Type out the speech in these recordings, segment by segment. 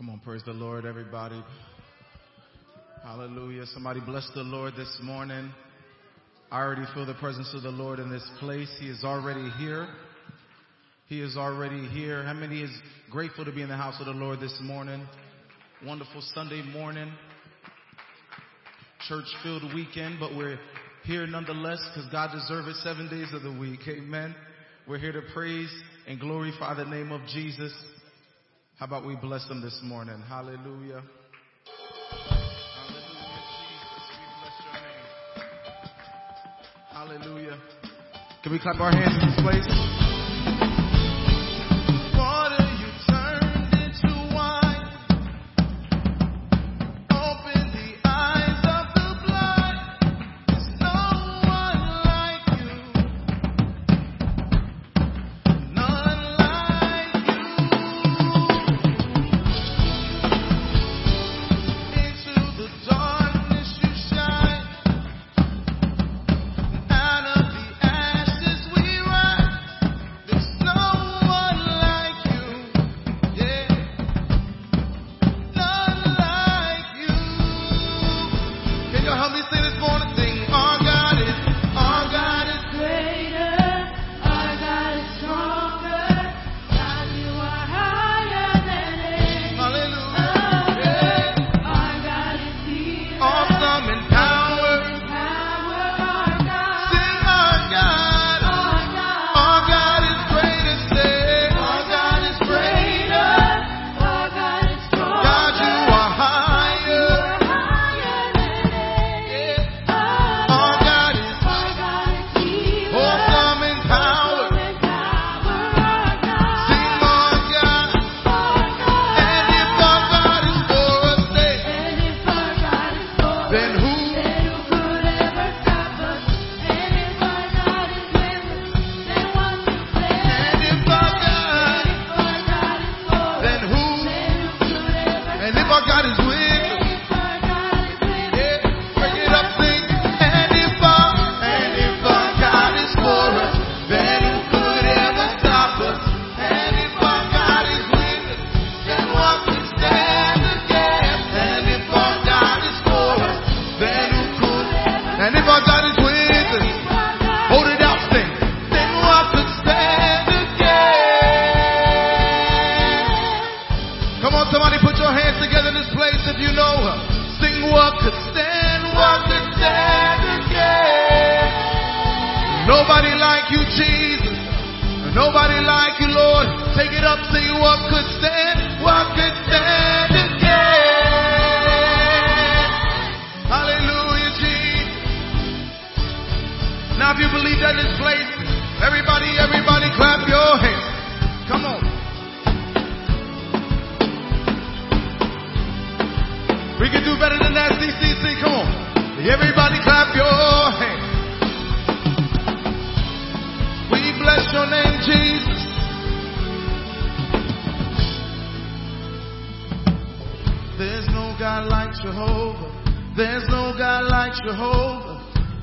Come on, praise the Lord, everybody. Hallelujah. Somebody bless the Lord this morning. I already feel the presence of the Lord in this place. He is already here. He is already here. How many is grateful to be in the house of the Lord this morning? Wonderful Sunday morning. Church filled weekend, but we're here nonetheless because God deserves it seven days of the week. Amen. We're here to praise and glorify the name of Jesus. How about we bless them this morning? Hallelujah. Hallelujah. Can we clap our hands in this place?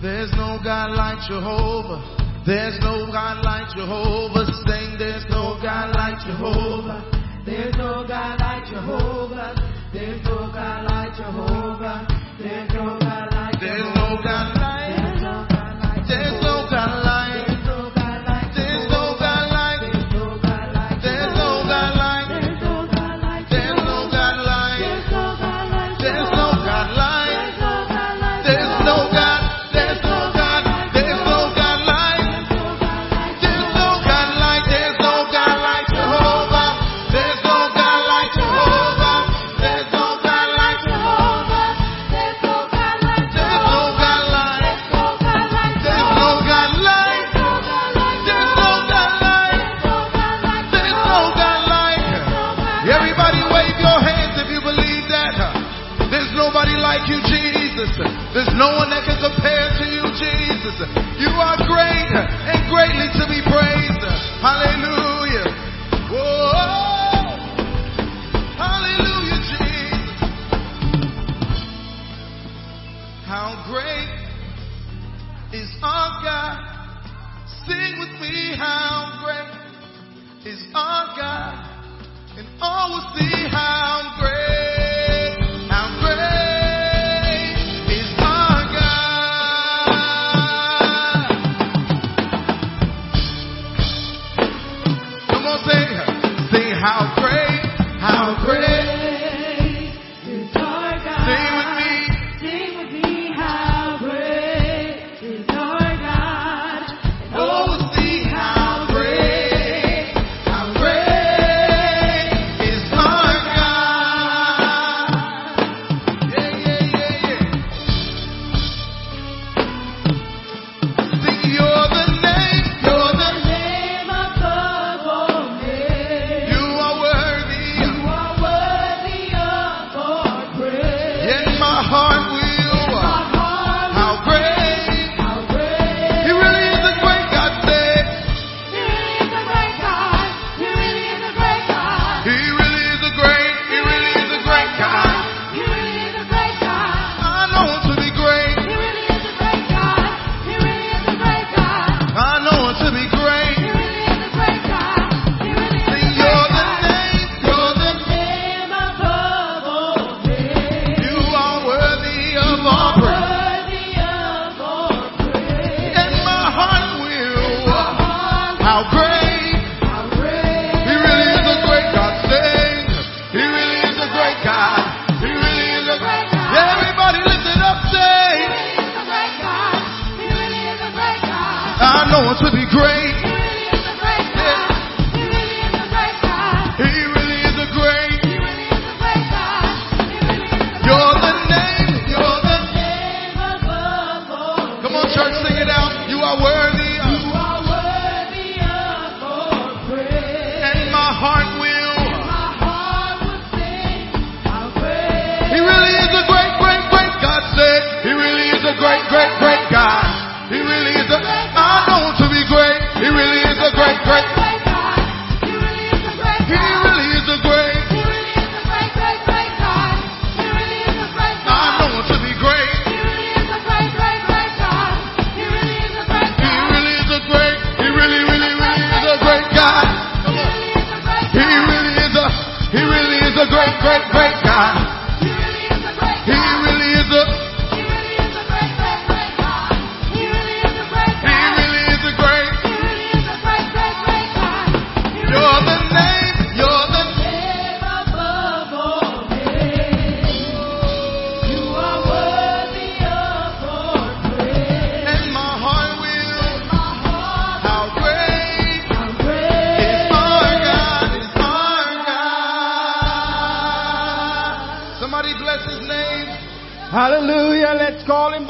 There's no God like Jehovah. There's no God like Jehovah. Sing, there's no God like Jehovah. There's no God like Jehovah. There's no God like Jehovah. There's no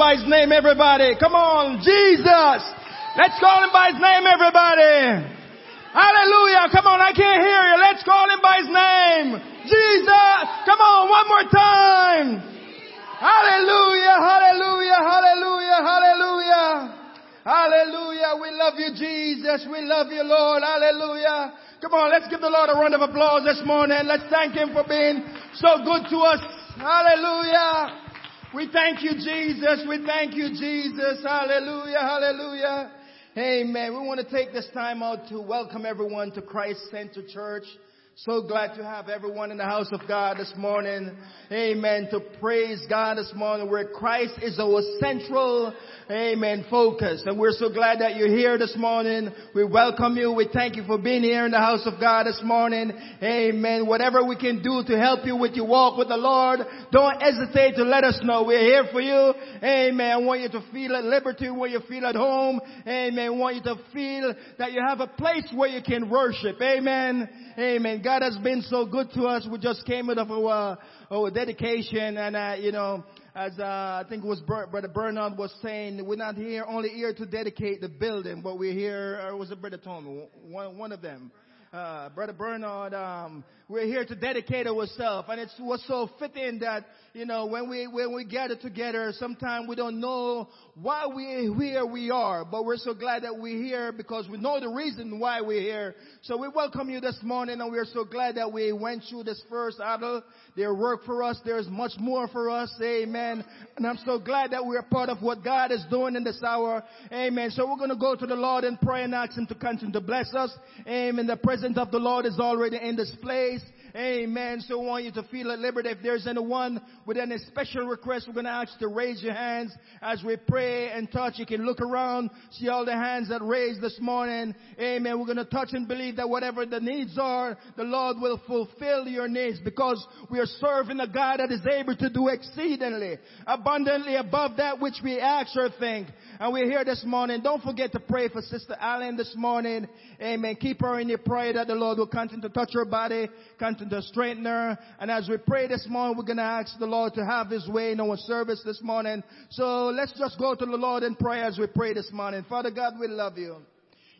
by his name, everybody. Come on, Jesus. Let's call him by his name, everybody. Hallelujah. Come on, I can't hear you. Let's call him by his name. Jesus. Come on, one more time. Hallelujah, hallelujah, hallelujah, hallelujah. Hallelujah. We love you, Jesus. We love you, Lord. Hallelujah. Come on, let's give the Lord a round of applause this morning. Let's thank him for being so good to us. Hallelujah. We thank you, Jesus. We thank you, Jesus. Hallelujah. Hallelujah. Amen. We want to take this time out to welcome everyone to Christ Center Church. So glad to have everyone in the house of God this morning. Amen. To praise God this morning where Christ is our central, amen, focus. And we're so glad that you're here this morning. We welcome you. We thank you for being here in the house of God this morning. Amen. Whatever we can do to help you with your walk with the Lord, don't hesitate to let us know. We're here for you. Amen. I want you to feel at liberty where you feel at home. Amen. I want you to feel that you have a place where you can worship. Amen. Amen. God has been so good to us. We just came out of our, our dedication and, uh, you know, as uh, I think it was Brother Bernard was saying, we're not here only here to dedicate the building, but we're here, or was it Brother Tom? One, one of them. Uh, Brother Bernard, um, we're here to dedicate ourselves, and it's was so fitting that you know when we when we gather together, sometimes we don't know why we here we are, but we're so glad that we're here because we know the reason why we're here. So we welcome you this morning, and we're so glad that we went through this first adult. There work for us. There's much more for us. Amen. And I'm so glad that we're part of what God is doing in this hour. Amen. So we're going to go to the Lord and pray and ask Him to continue to bless us. Amen. The presence of the Lord is already in this place. Amen. So I want you to feel at liberty. If there's anyone with any special request, we're going to ask you to raise your hands as we pray and touch. You can look around, see all the hands that raised this morning. Amen. We're going to touch and believe that whatever the needs are, the Lord will fulfill your needs because we are serving a God that is able to do exceedingly, abundantly above that which we ask or think. And we're here this morning. Don't forget to pray for Sister Allen this morning. Amen. Keep her in your prayer that the Lord will continue to touch her body, continue to strengthen her. And as we pray this morning, we're going to ask the Lord to have His way in our service this morning. So let's just go to the Lord in prayer as we pray this morning. Father God, we love you.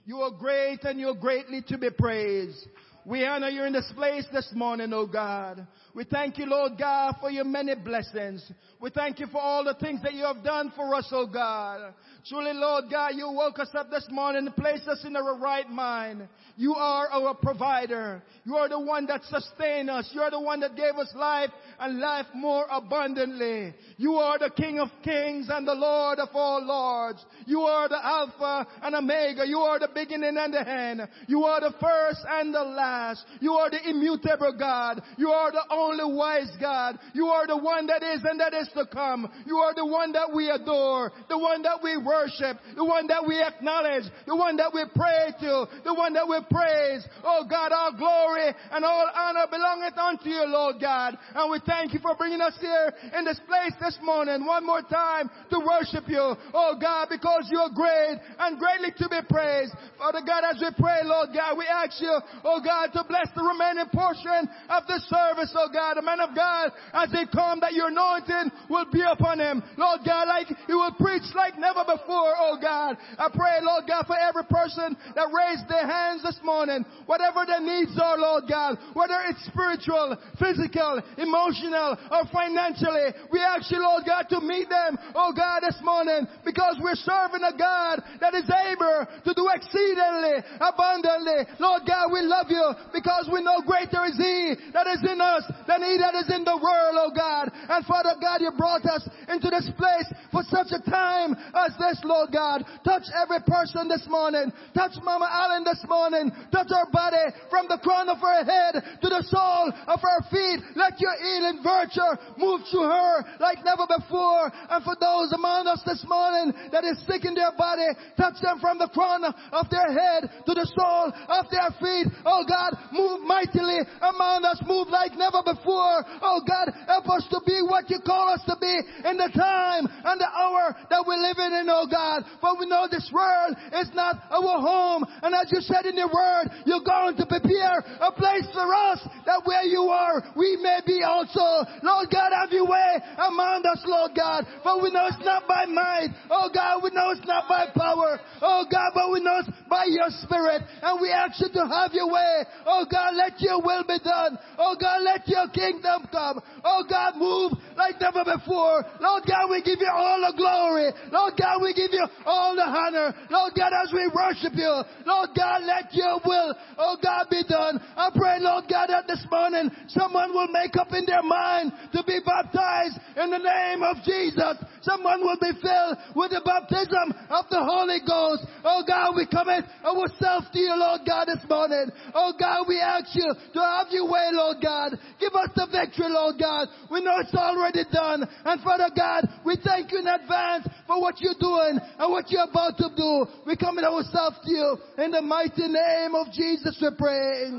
You are great and you're greatly to be praised. We honor you in this place this morning, oh God. We thank you, Lord God, for your many blessings. We thank you for all the things that you have done for us, oh God. Truly, Lord God, you woke us up this morning and placed us in our right mind. You are our provider. You are the one that sustained us. You are the one that gave us life and life more abundantly. You are the King of kings and the Lord of all lords. You are the Alpha and Omega. You are the beginning and the end. You are the first and the last. You are the immutable God. You are the only wise God. You are the one that is and that is to come. You are the one that we adore, the one that we worship, the one that we acknowledge, the one that we pray to, the one that we praise. Oh God, all glory and all honor belongeth unto you, Lord God. And we thank you for bringing us here in this place this morning one more time to worship you. Oh God, because you are great and greatly to be praised. Father God, as we pray, Lord God, we ask you, oh God, to bless the remaining portion of the service, oh God. The man of God, as they come, that your anointing will be upon him. Lord God, like he will preach like never before, oh God. I pray, Lord God, for every person that raised their hands this morning, whatever their needs are, Lord God, whether it's spiritual, physical, emotional, or financially, we ask you, Lord God, to meet them, oh God, this morning, because we're serving a God that is able to do exceedingly, abundantly. Lord God, we love you because we know greater is He that is in us than He that is in the world, oh God. And Father God, you brought us into this place for such a time as this, Lord God. Touch every person this morning. Touch Mama Allen this morning. Touch her body from the crown of her head to the sole of her feet. Let your healing virtue move through her like never before. And for those among us this morning that is sick in their body, touch them from the crown of their head to the sole of their feet. Oh God, move mightily among us. Move like never before. Oh God, help us to be what you call us to be in the time and the hour that we're living in, oh God. For we know this world is not our home. And as you said in your word, you're going to prepare a place for us that where you are, we may be also. Lord God, have your way among us, Lord God. For we know it's not by might. Oh God, we know it's not by power. Oh God, but we know it's by your spirit. And we ask you to have your way. Oh God, let your will be done. Oh God, let your kingdom come. Oh God, move like never before. Lord God, we give you all the glory. Lord God, we give you all the honor. Lord God, as we worship you, Lord God, let your will, oh God, be done. I pray, Lord God, that this morning someone will make up in their mind to be baptized in the name of Jesus. Someone will be filled with the baptism of the Holy Ghost. Oh God, we commit ourselves to you, Lord God, this morning. Oh God, we ask you to have your way, Lord God. Give us the victory, Lord God. We know it's already done. And Father God, we thank you in advance for what you're doing and what you're about to do. We commit ourselves to you. In the mighty name of Jesus, we pray.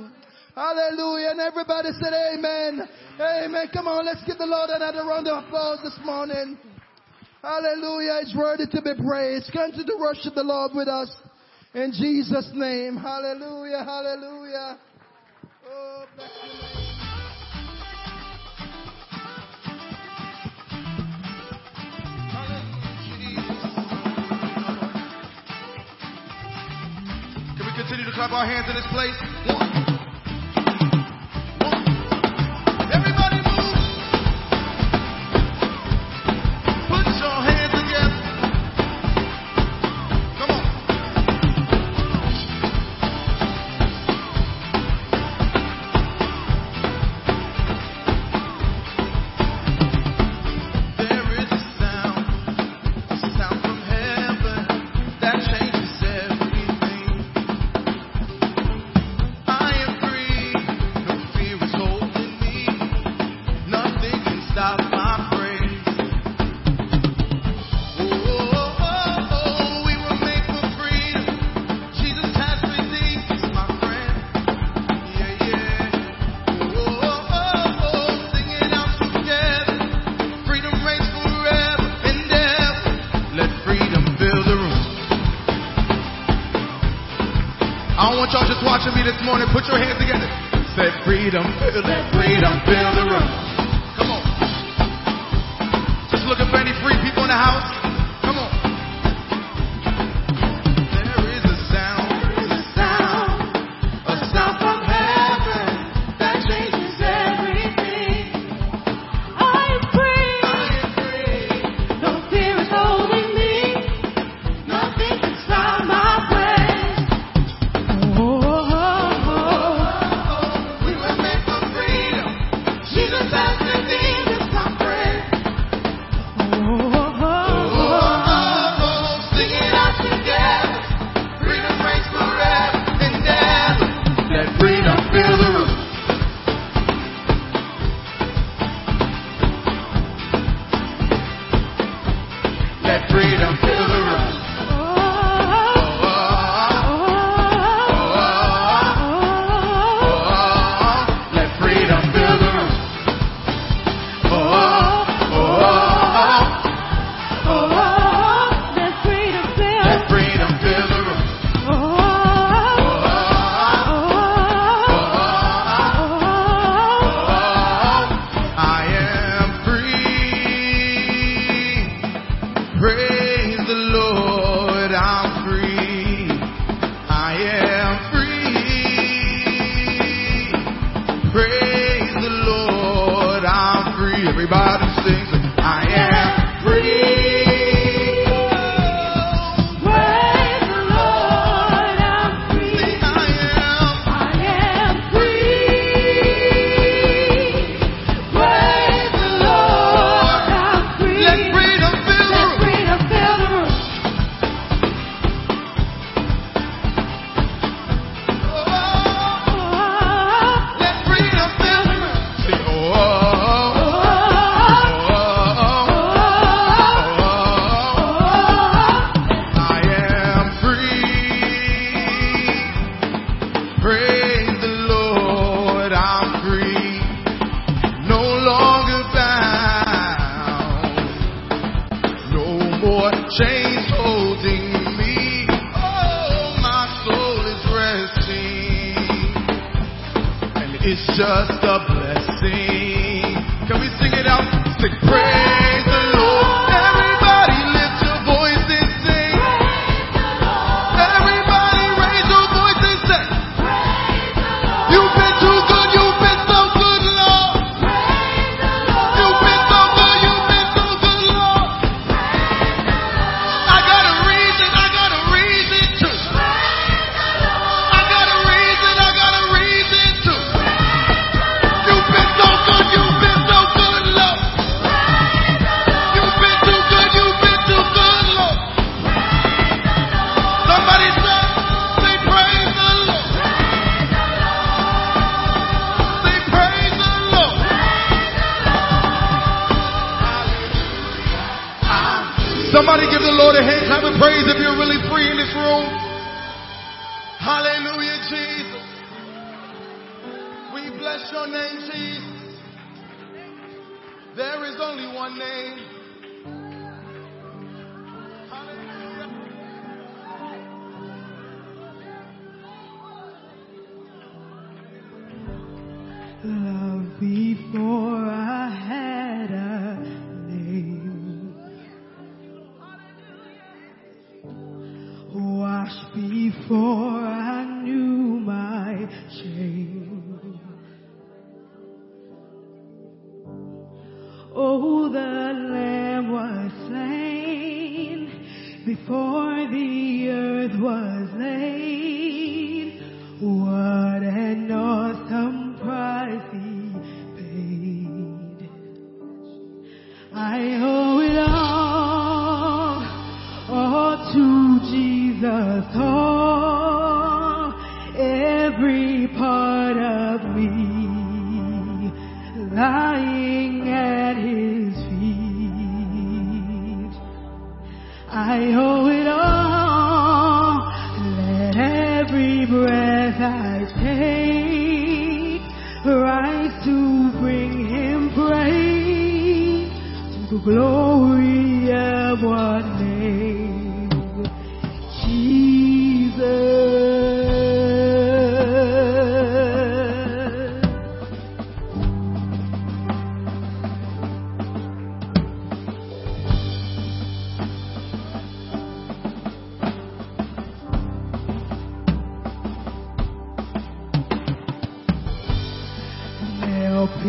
Hallelujah. And everybody said amen. Amen. Come on, let's give the Lord another round of applause this morning. Hallelujah. It's worthy to be praised. Continue to the worship the Lord with us. In Jesus' name. Hallelujah. Hallelujah. Oh, bless your continue to clap our hands in this place? One.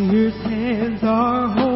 Pierced hands are holding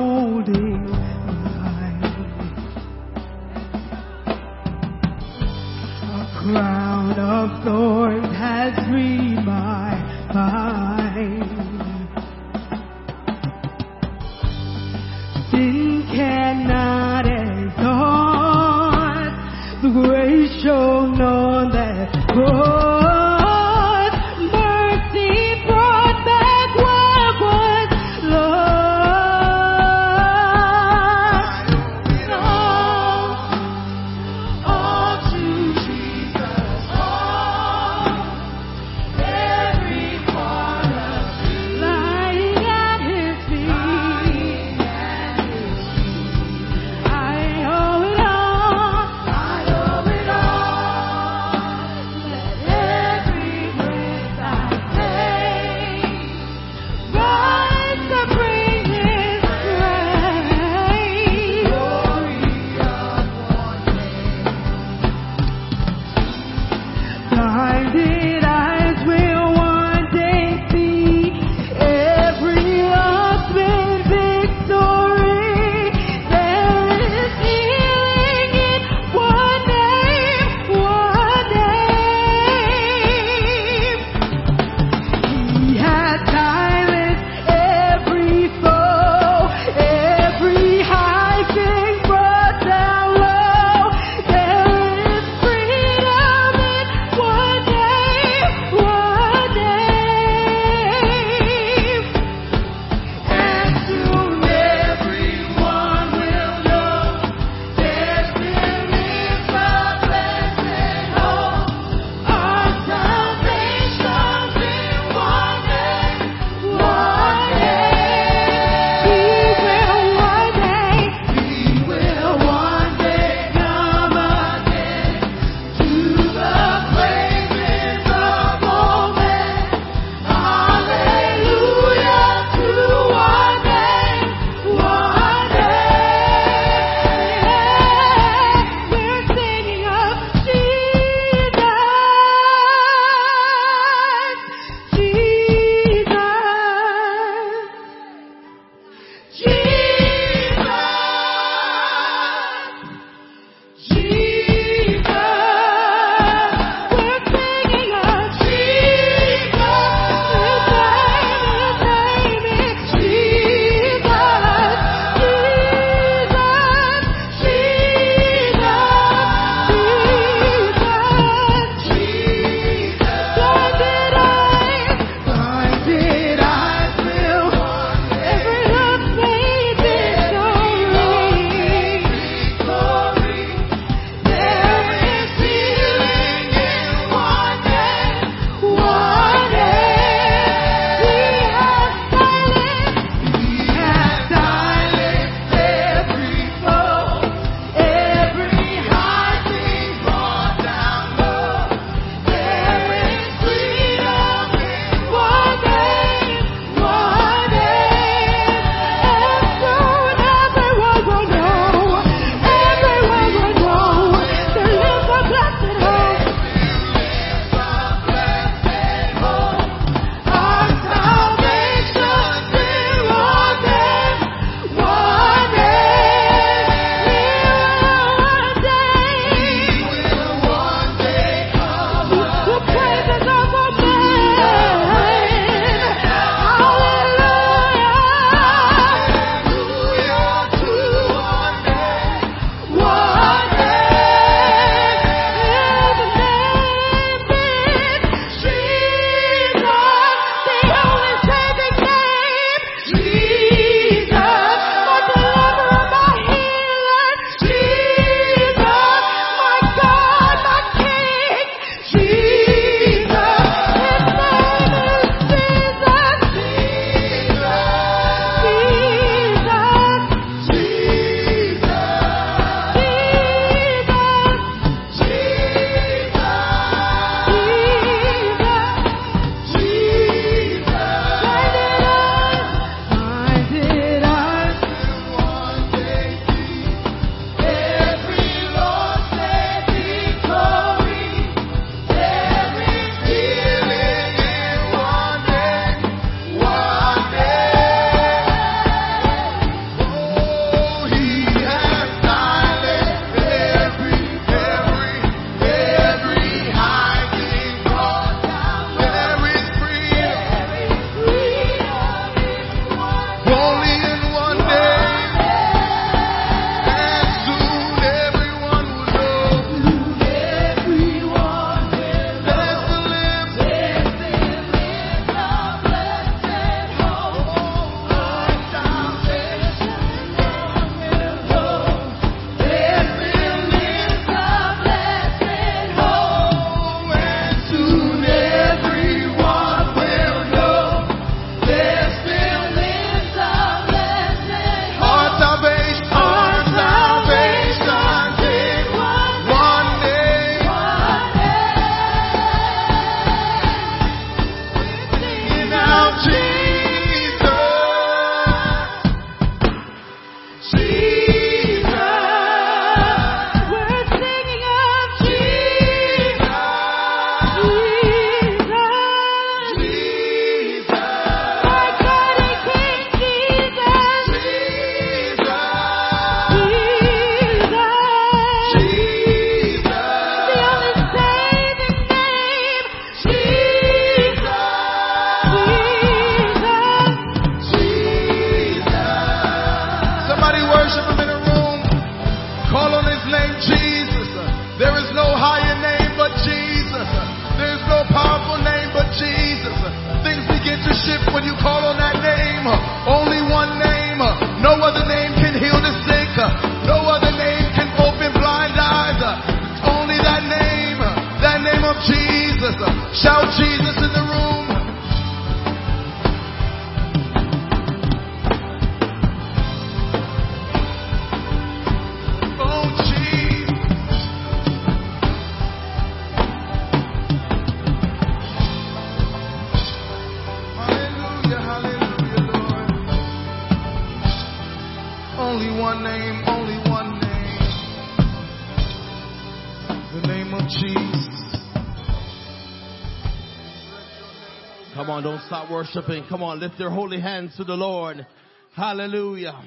worshiping. Come on, lift your holy hands to the Lord. Hallelujah.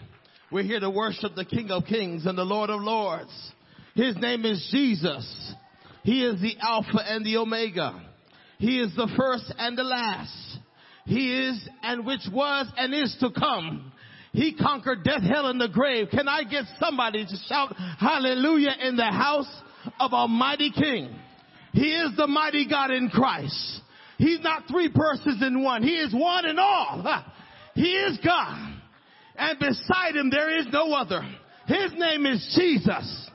We're here to worship the King of Kings and the Lord of Lords. His name is Jesus. He is the Alpha and the Omega. He is the first and the last. He is and which was and is to come. He conquered death, hell, and the grave. Can I get somebody to shout hallelujah in the house of Almighty King? He is the mighty God in Christ. He's not three persons in one. He is one in all. He is God. And beside him there is no other. His name is Jesus.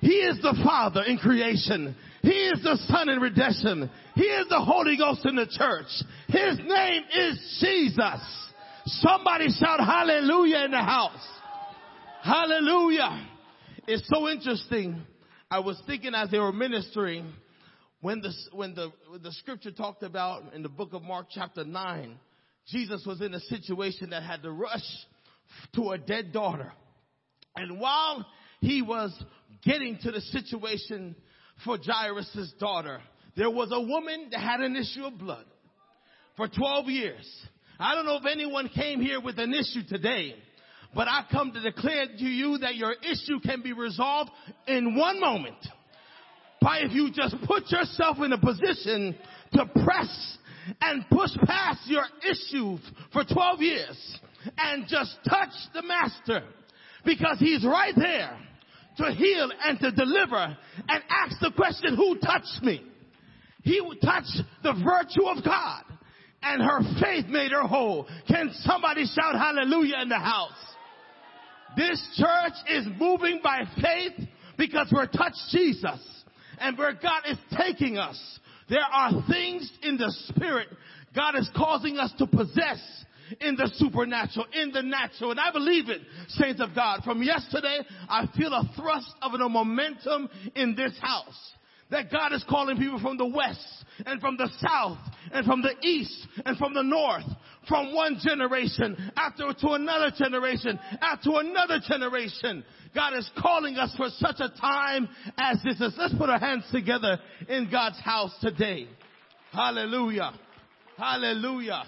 He is the Father in creation. He is the Son in redemption. He is the Holy Ghost in the church. His name is Jesus. Somebody shout hallelujah in the house. Hallelujah. It's so interesting. I was thinking as they were ministering when the, when the, when the scripture talked about in the book of Mark chapter 9, Jesus was in a situation that had to rush to a dead daughter. And while he was getting to the situation for Jairus' daughter, there was a woman that had an issue of blood for 12 years. I don't know if anyone came here with an issue today, but I come to declare to you that your issue can be resolved in one moment by if you just put yourself in a position to press and push past your issue for 12 years and just touch the master because he's right there to heal and to deliver and ask the question, who touched me? He would touch the virtue of God and her faith made her whole. Can somebody shout hallelujah in the house? This church is moving by faith because we're touched Jesus and where God is taking us. There are things in the spirit God is causing us to possess in the supernatural, in the natural. And I believe it, saints of God. From yesterday, I feel a thrust of a momentum in this house. That God is calling people from the west and from the south and from the east and from the north from one generation after to another generation after another generation. God is calling us for such a time as this is. Let's put our hands together in God's house today. Hallelujah. Hallelujah.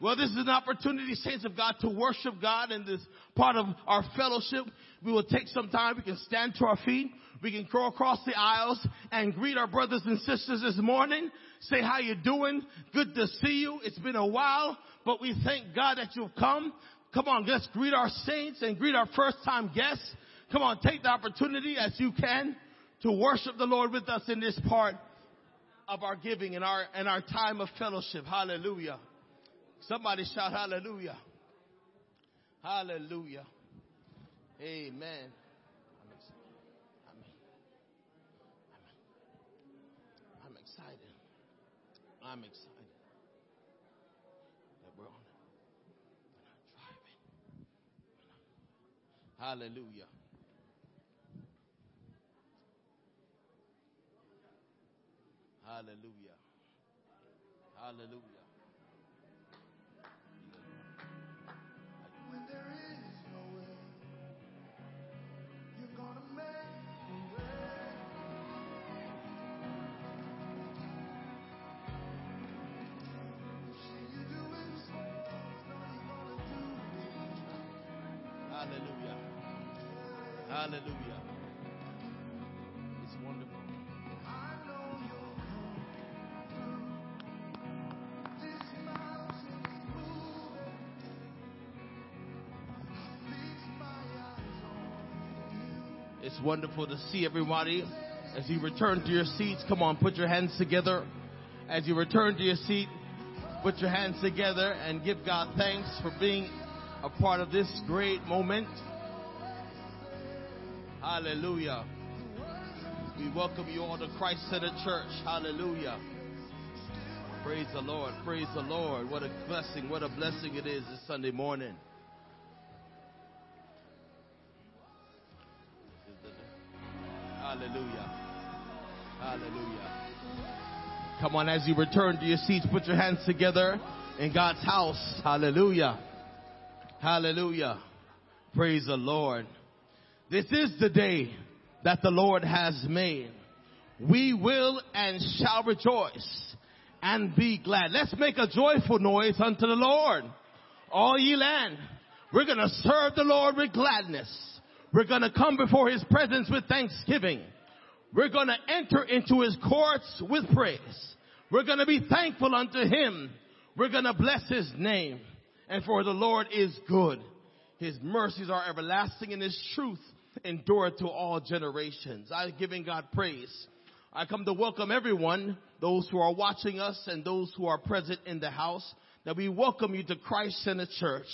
Well, this is an opportunity, saints of God, to worship God in this part of our fellowship. We will take some time. We can stand to our feet. We can go across the aisles and greet our brothers and sisters this morning. Say how you doing. Good to see you. It's been a while, but we thank God that you've come. Come on, let's greet our saints and greet our first time guests. Come on, take the opportunity as you can to worship the Lord with us in this part of our giving and our, and our time of fellowship. Hallelujah. Somebody shout hallelujah. Hallelujah. Amen. I'm, ex- I'm, I'm, I'm excited. I'm excited that we're on, we're not driving. Hallelujah. Hallelujah. Hallelujah. Eyes on you. It's wonderful to see everybody as you return to your seats. Come on, put your hands together. As you return to your seat, put your hands together and give God thanks for being a part of this great moment. Hallelujah. We welcome you all to Christ Center Church. Hallelujah. Praise the Lord. Praise the Lord. What a blessing. What a blessing it is this Sunday morning. Hallelujah. Hallelujah. Come on, as you return to your seats, put your hands together in God's house. Hallelujah. Hallelujah. Praise the Lord. This is the day that the Lord has made. We will and shall rejoice and be glad. Let's make a joyful noise unto the Lord. All ye land. We're gonna serve the Lord with gladness. We're gonna come before His presence with thanksgiving. We're gonna enter into His courts with praise. We're gonna be thankful unto Him. We're gonna bless His name. And for the Lord is good. His mercies are everlasting and His truth endureth to all generations. I'm giving God praise. I come to welcome everyone, those who are watching us and those who are present in the house, that we welcome you to Christ Center Church.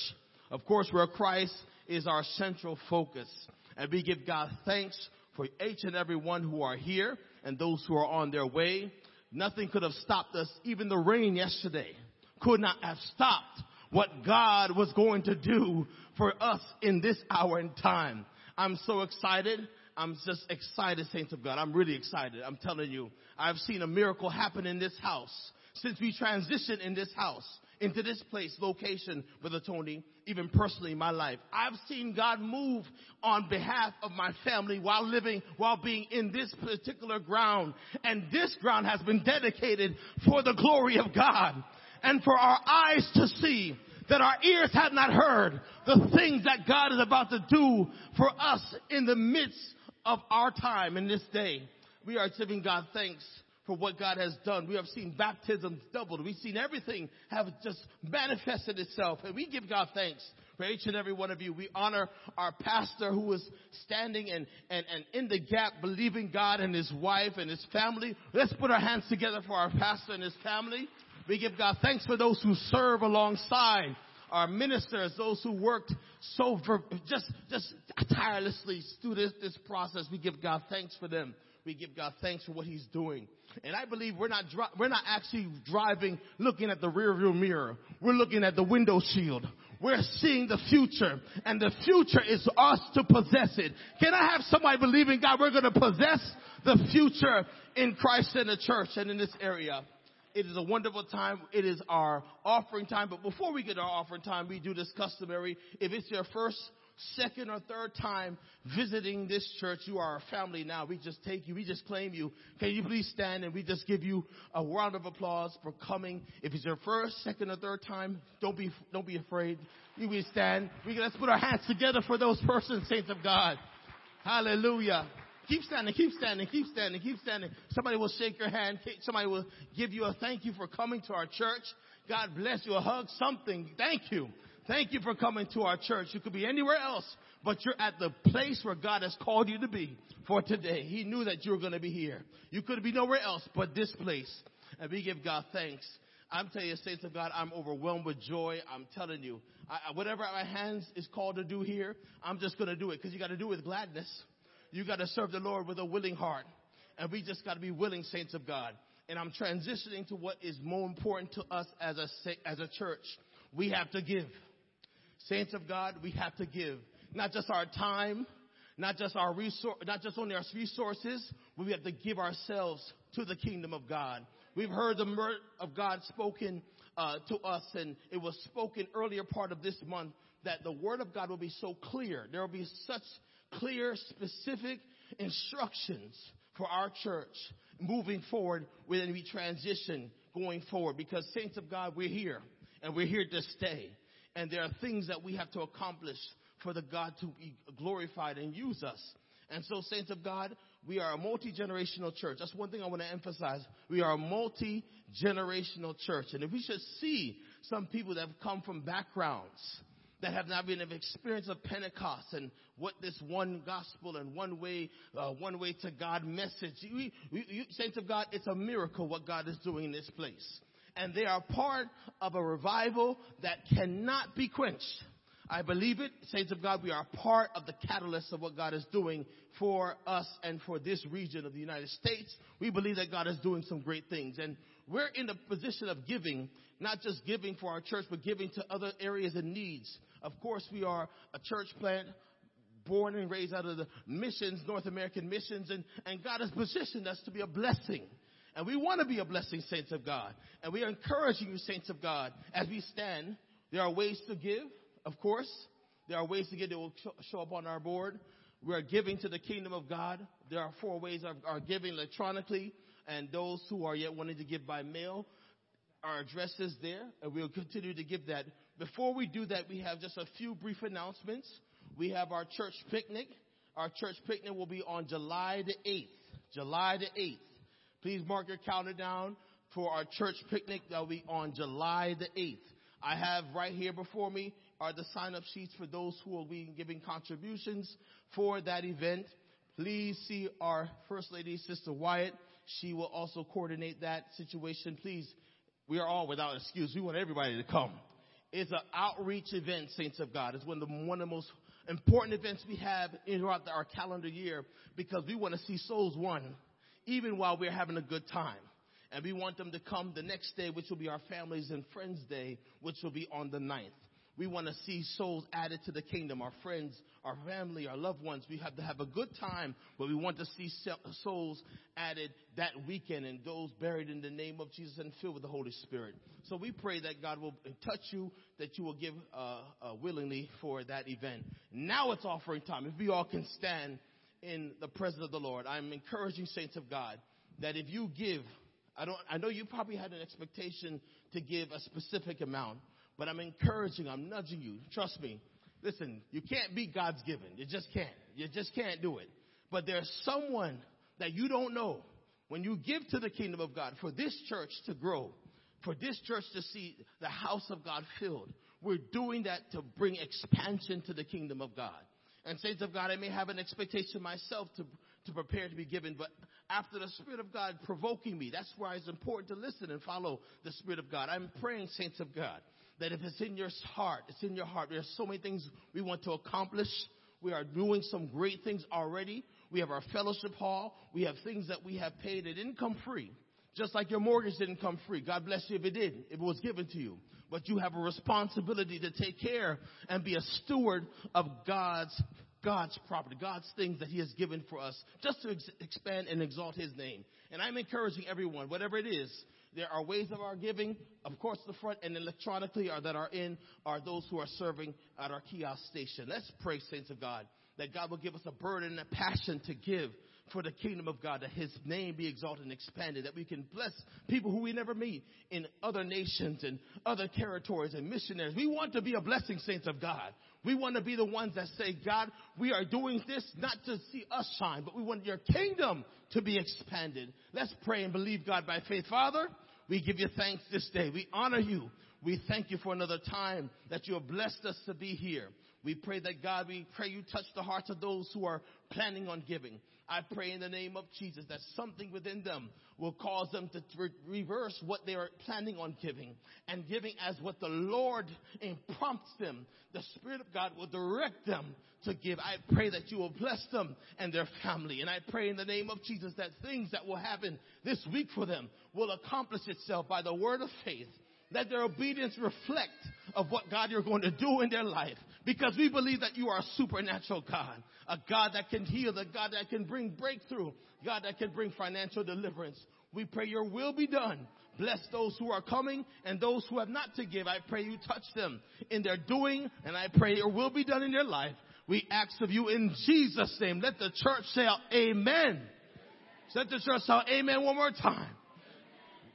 Of course, where Christ is our central focus. And we give God thanks for each and every one who are here and those who are on their way. Nothing could have stopped us. Even the rain yesterday could not have stopped what God was going to do for us in this hour and time. I'm so excited. I'm just excited, saints of God. I'm really excited. I'm telling you, I've seen a miracle happen in this house since we transitioned in this house into this place, location, Brother Tony, even personally in my life. I've seen God move on behalf of my family while living, while being in this particular ground. And this ground has been dedicated for the glory of God and for our eyes to see that our ears have not heard the things that God is about to do for us in the midst of our time in this day. We are giving God thanks for what God has done. We have seen baptisms doubled. We've seen everything have just manifested itself. And we give God thanks for each and every one of you. We honor our pastor who is standing and, and, and in the gap, believing God and his wife and his family. Let's put our hands together for our pastor and his family. We give God thanks for those who serve alongside our ministers, those who worked so ver- just just tirelessly through this, this process. We give God thanks for them. We give God thanks for what He's doing. And I believe we're not dri- we're not actually driving looking at the rearview mirror. We're looking at the window shield. We're seeing the future, and the future is us to possess it. Can I have somebody believe in God? We're going to possess the future in Christ and the church and in this area. It is a wonderful time. It is our offering time. But before we get our offering time, we do this customary. If it's your first, second, or third time visiting this church, you are our family now. We just take you. We just claim you. Can you please stand and we just give you a round of applause for coming. If it's your first, second, or third time, don't be, don't be afraid. You will stand. We, let's put our hands together for those persons, saints of God. Hallelujah. Keep standing, keep standing, keep standing, keep standing. Somebody will shake your hand. Somebody will give you a thank you for coming to our church. God bless you. A hug, something. Thank you. Thank you for coming to our church. You could be anywhere else, but you're at the place where God has called you to be for today. He knew that you were going to be here. You could be nowhere else but this place. And we give God thanks. I'm telling you, saints of God, I'm overwhelmed with joy. I'm telling you, I, whatever my hands is called to do here, I'm just going to do it because you got to do it with gladness. You got to serve the Lord with a willing heart. And we just got to be willing saints of God. And I'm transitioning to what is more important to us as a, as a church. We have to give. Saints of God, we have to give. Not just our time, not just our resource, not just only our resources, we have to give ourselves to the kingdom of God. We've heard the word of God spoken uh, to us, and it was spoken earlier part of this month that the word of God will be so clear. There will be such clear, specific instructions for our church moving forward when we transition going forward. Because saints of God, we're here and we're here to stay. And there are things that we have to accomplish for the God to be glorified and use us. And so, saints of God, we are a multi-generational church. That's one thing I want to emphasize. We are a multi-generational church. And if we should see some people that have come from backgrounds that have not been of experience of Pentecost and what this one gospel and one way, uh, one way to God message. We, we, saints of God, it's a miracle what God is doing in this place. And they are part of a revival that cannot be quenched. I believe it. Saints of God, we are part of the catalyst of what God is doing for us and for this region of the United States. We believe that God is doing some great things. And we're in the position of giving, not just giving for our church, but giving to other areas and needs. Of course, we are a church plant born and raised out of the missions, North American missions, and, and God has positioned us to be a blessing. And we want to be a blessing, saints of God. And we are encouraging you, saints of God, as we stand. There are ways to give, of course. There are ways to give that will show up on our board. We are giving to the kingdom of God. There are four ways of our giving electronically, and those who are yet wanting to give by mail, our address is there, and we'll continue to give that. Before we do that, we have just a few brief announcements. We have our church picnic. Our church picnic will be on July the 8th. July the 8th. Please mark your calendar down for our church picnic that will be on July the 8th. I have right here before me are the sign up sheets for those who will be giving contributions for that event. Please see our First Lady, Sister Wyatt. She will also coordinate that situation. Please, we are all without excuse. We want everybody to come. It's an outreach event, Saints of God. It's one of the, one of the most important events we have throughout our calendar year because we want to see souls won even while we're having a good time. And we want them to come the next day, which will be our families and friends day, which will be on the 9th. We want to see souls added to the kingdom, our friends, our family, our loved ones. We have to have a good time, but we want to see souls added that weekend and those buried in the name of Jesus and filled with the Holy Spirit. So we pray that God will touch you, that you will give uh, uh, willingly for that event. Now it's offering time. If we all can stand in the presence of the Lord, I'm encouraging saints of God that if you give, I don't, I know you probably had an expectation to give a specific amount. But I'm encouraging, I'm nudging you. Trust me. Listen, you can't beat God's given. You just can't. You just can't do it. But there's someone that you don't know when you give to the kingdom of God for this church to grow, for this church to see the house of God filled. We're doing that to bring expansion to the kingdom of God. And saints of God, I may have an expectation myself to, to prepare to be given, but after the Spirit of God provoking me, that's why it's important to listen and follow the Spirit of God. I'm praying, saints of God, that if it's in your heart, it's in your heart. There's so many things we want to accomplish. We are doing some great things already. We have our fellowship hall. We have things that we have paid. It didn't come free. Just like your mortgage didn't come free. God bless you if it did, if it was given to you. But you have a responsibility to take care and be a steward of God's God's property, God's things that He has given for us, just to ex- expand and exalt His name. And I'm encouraging everyone, whatever it is, there are ways of our giving, of course, the front and electronically are that are in are those who are serving at our kiosk station. Let's pray, saints of God, that God will give us a burden and a passion to give for the kingdom of God, that His name be exalted and expanded, that we can bless people who we never meet in other nations and other territories and missionaries. We want to be a blessing, saints of God. We want to be the ones that say, God, we are doing this not to see us shine, but we want your kingdom to be expanded. Let's pray and believe God by faith. Father, we give you thanks this day. We honor you. We thank you for another time that you have blessed us to be here. We pray that God, we pray you touch the hearts of those who are planning on giving. I pray in the name of Jesus that something within them will cause them to re- reverse what they are planning on giving and giving as what the Lord prompts them. The Spirit of God will direct them to give. I pray that you will bless them and their family. And I pray in the name of Jesus that things that will happen this week for them will accomplish itself by the word of faith. Let their obedience reflect of what God you're going to do in their life. Because we believe that you are a supernatural God. A God that can heal, a God that can bring breakthrough, God that can bring financial deliverance. We pray your will be done. Bless those who are coming and those who have not to give. I pray you touch them in their doing and I pray your will be done in their life. We ask of you in Jesus' name. Let the church say amen. Let the church say amen one more time.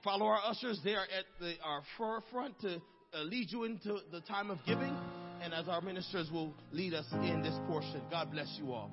Follow our ushers. They are at the, our forefront to uh, lead you into the time of giving. And as our ministers will lead us in this portion. God bless you all.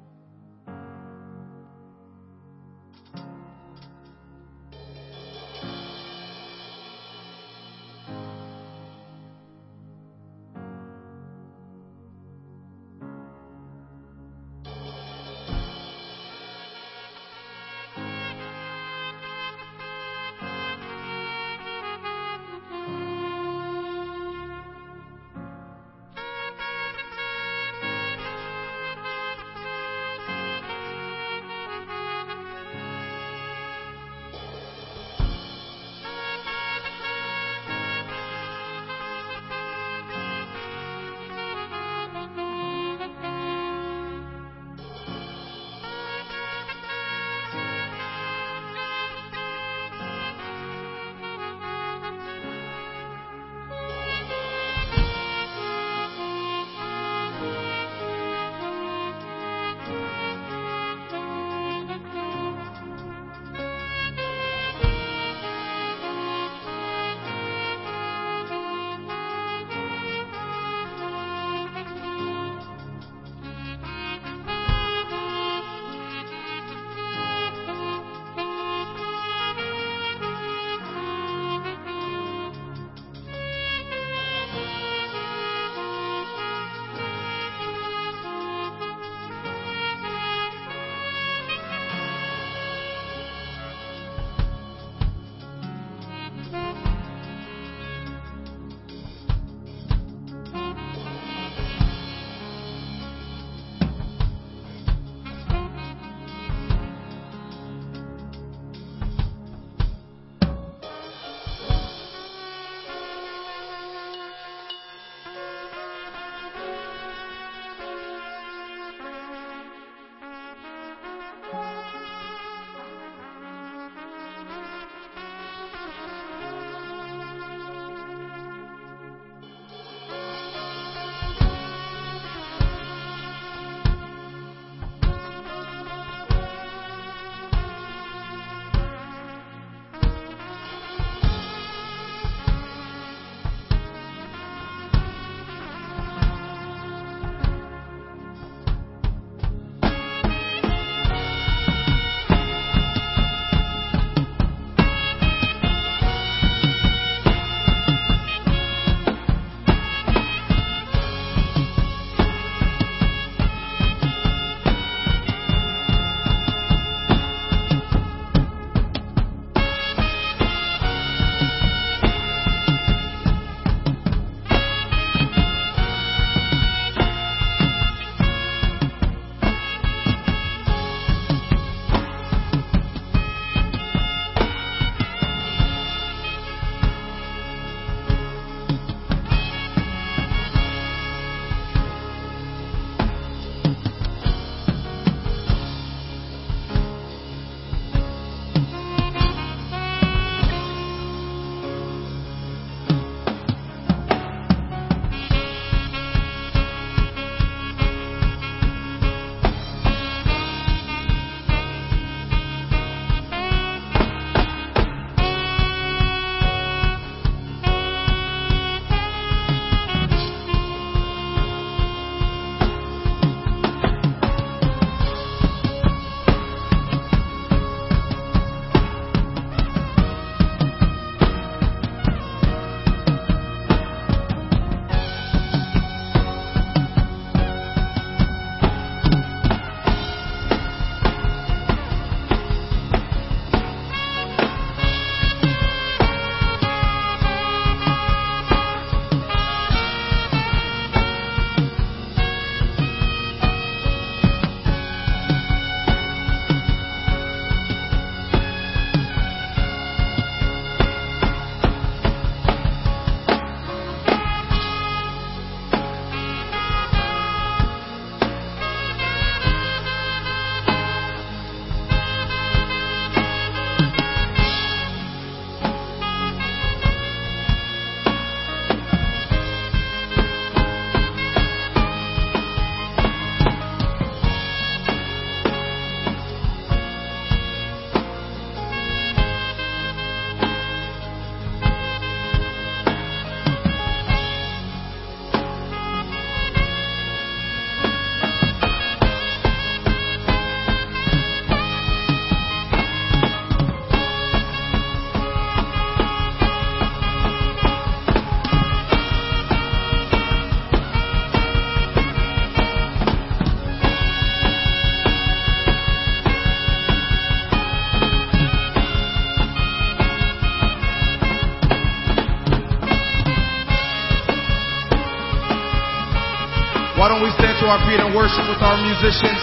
our feet and worship with our musicians.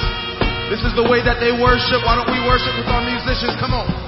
This is the way that they worship. Why don't we worship with our musicians? Come on.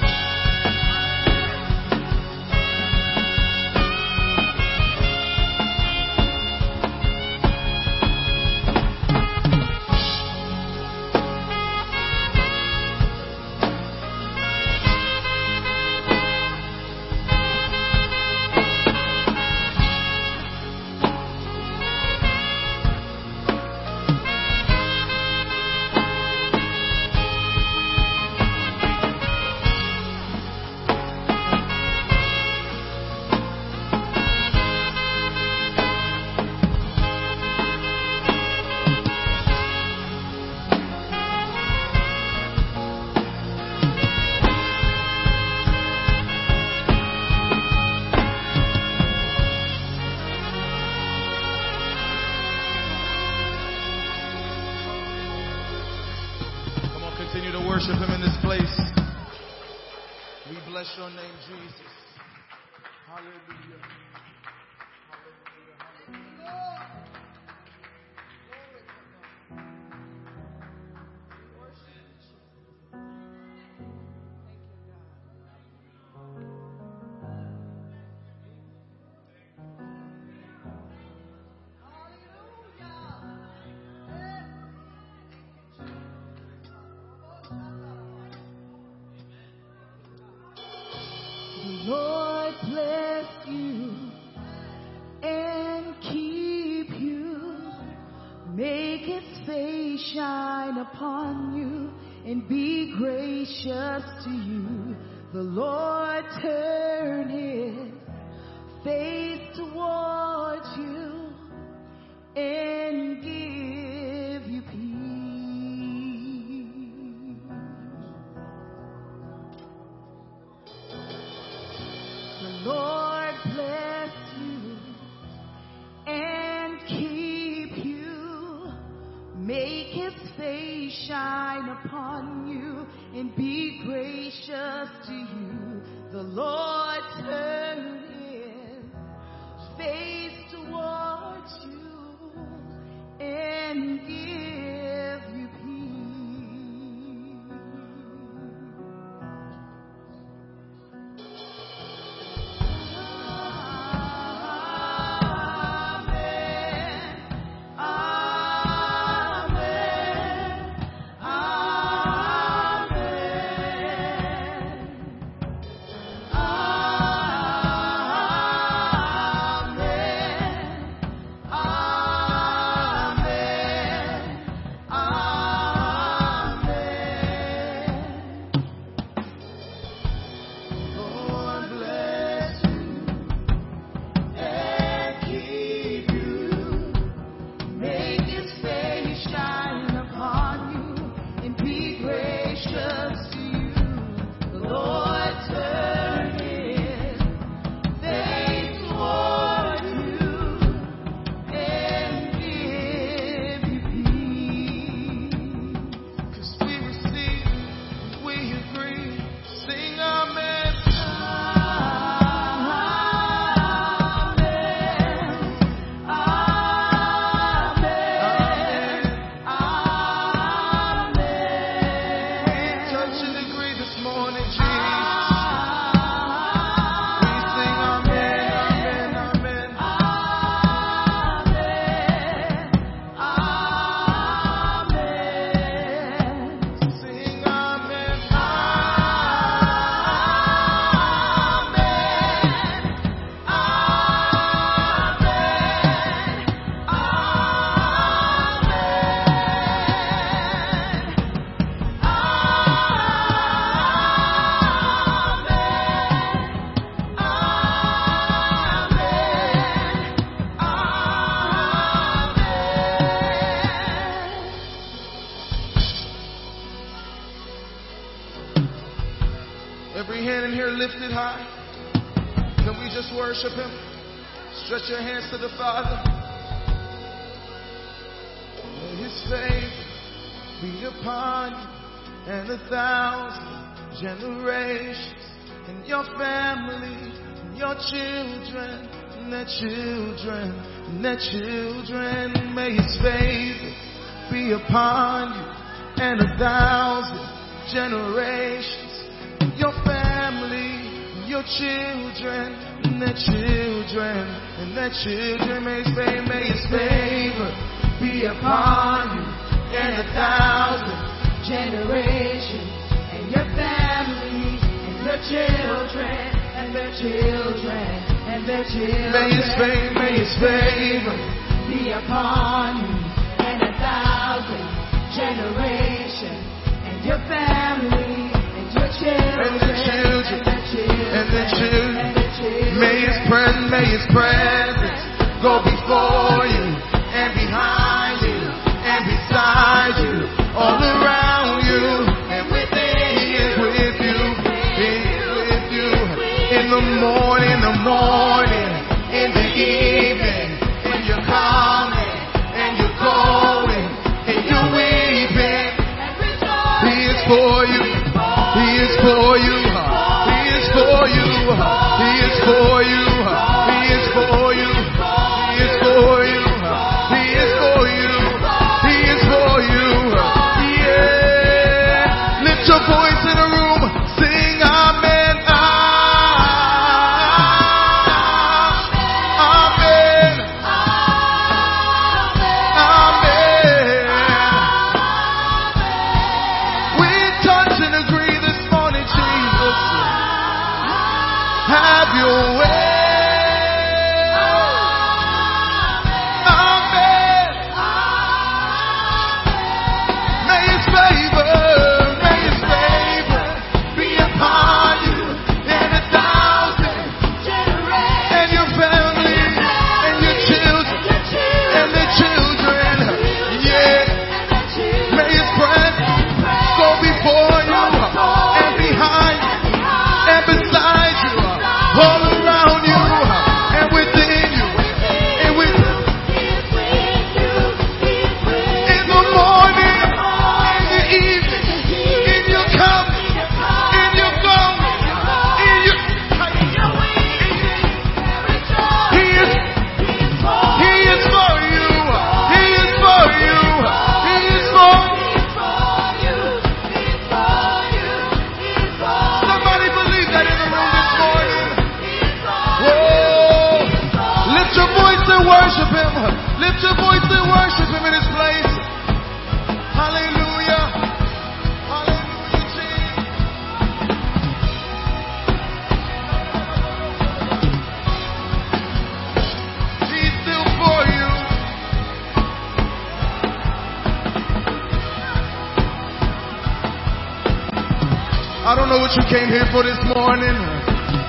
this morning,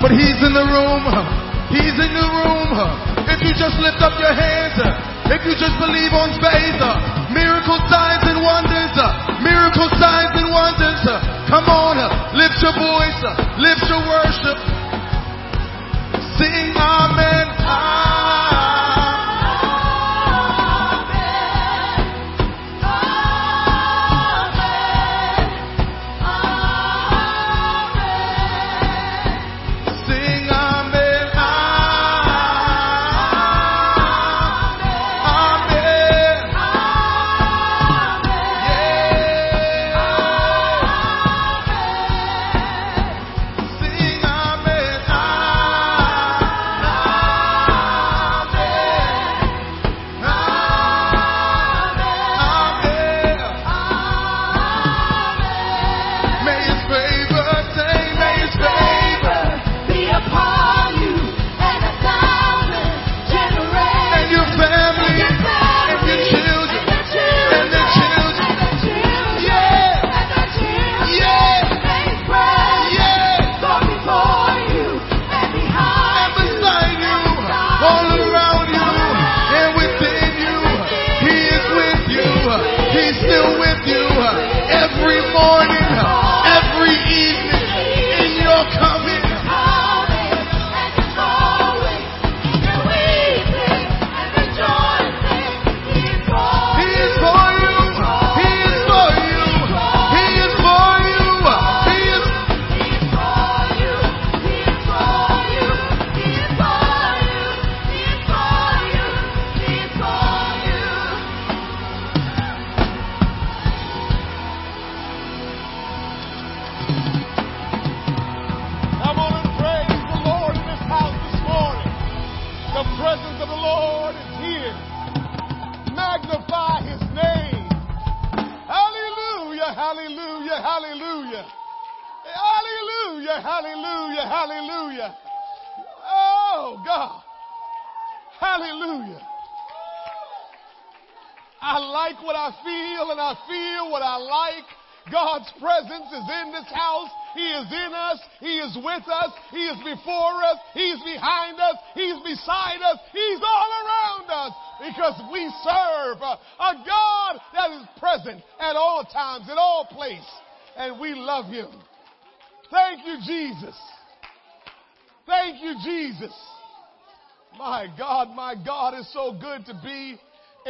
but He's in the room. He's in the room. If you just lift up your hands, if you just believe on faith, miracle signs and wonders, miracle signs and wonders. Come on, lift your voice, lift your worship. Sing Amen. amen.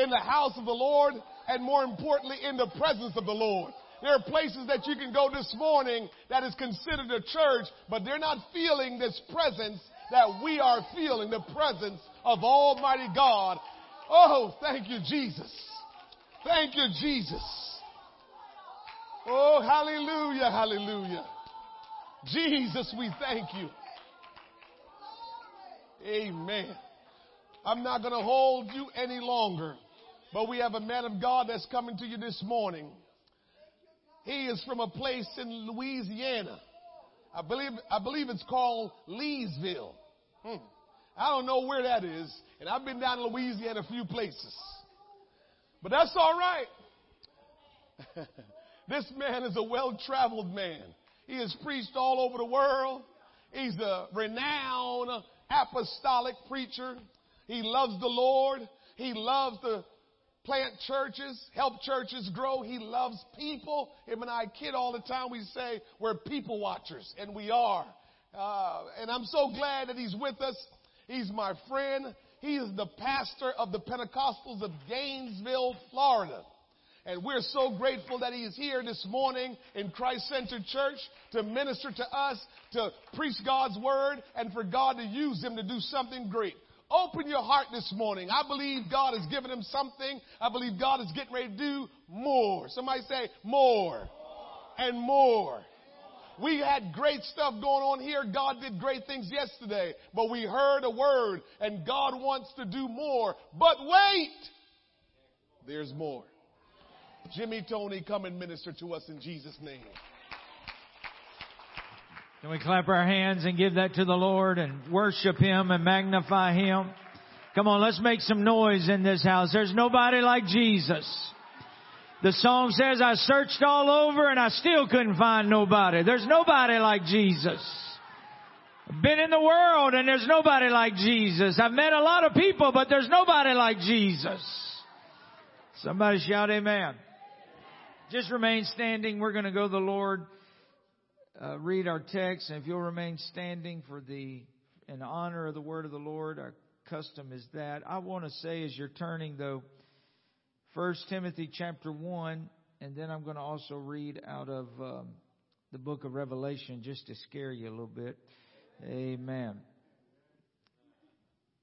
In the house of the Lord and more importantly in the presence of the Lord. There are places that you can go this morning that is considered a church, but they're not feeling this presence that we are feeling, the presence of Almighty God. Oh, thank you, Jesus. Thank you, Jesus. Oh, hallelujah, hallelujah. Jesus, we thank you. Amen. I'm not going to hold you any longer, but we have a man of God that's coming to you this morning. He is from a place in Louisiana. I believe, I believe it's called Leesville. Hmm. I don't know where that is, and I've been down in Louisiana a few places. But that's all right. this man is a well traveled man. He has preached all over the world. He's a renowned apostolic preacher. He loves the Lord. He loves to plant churches, help churches grow. He loves people. Him and I kid all the time. We say we're people watchers, and we are. Uh, and I'm so glad that he's with us. He's my friend. He is the pastor of the Pentecostals of Gainesville, Florida. And we're so grateful that he is here this morning in Christ Centered Church to minister to us, to preach God's word, and for God to use him to do something great. Open your heart this morning. I believe God has given him something. I believe God is getting ready to do more. Somebody say more and more. We had great stuff going on here. God did great things yesterday, but we heard a word and God wants to do more. But wait, there's more. Jimmy Toney, come and minister to us in Jesus' name. Can we clap our hands and give that to the Lord and worship Him and magnify Him? Come on, let's make some noise in this house. There's nobody like Jesus. The song says, I searched all over and I still couldn't find nobody. There's nobody like Jesus. I've been in the world and there's nobody like Jesus. I've met a lot of people, but there's nobody like Jesus. Somebody shout amen. Just remain standing. We're going to go to the Lord uh, read our text, and if you'll remain standing for the in honor of the word of the Lord, our custom is that. I want to say as you're turning though, First Timothy chapter one, and then I'm going to also read out of um, the book of Revelation just to scare you a little bit. Amen.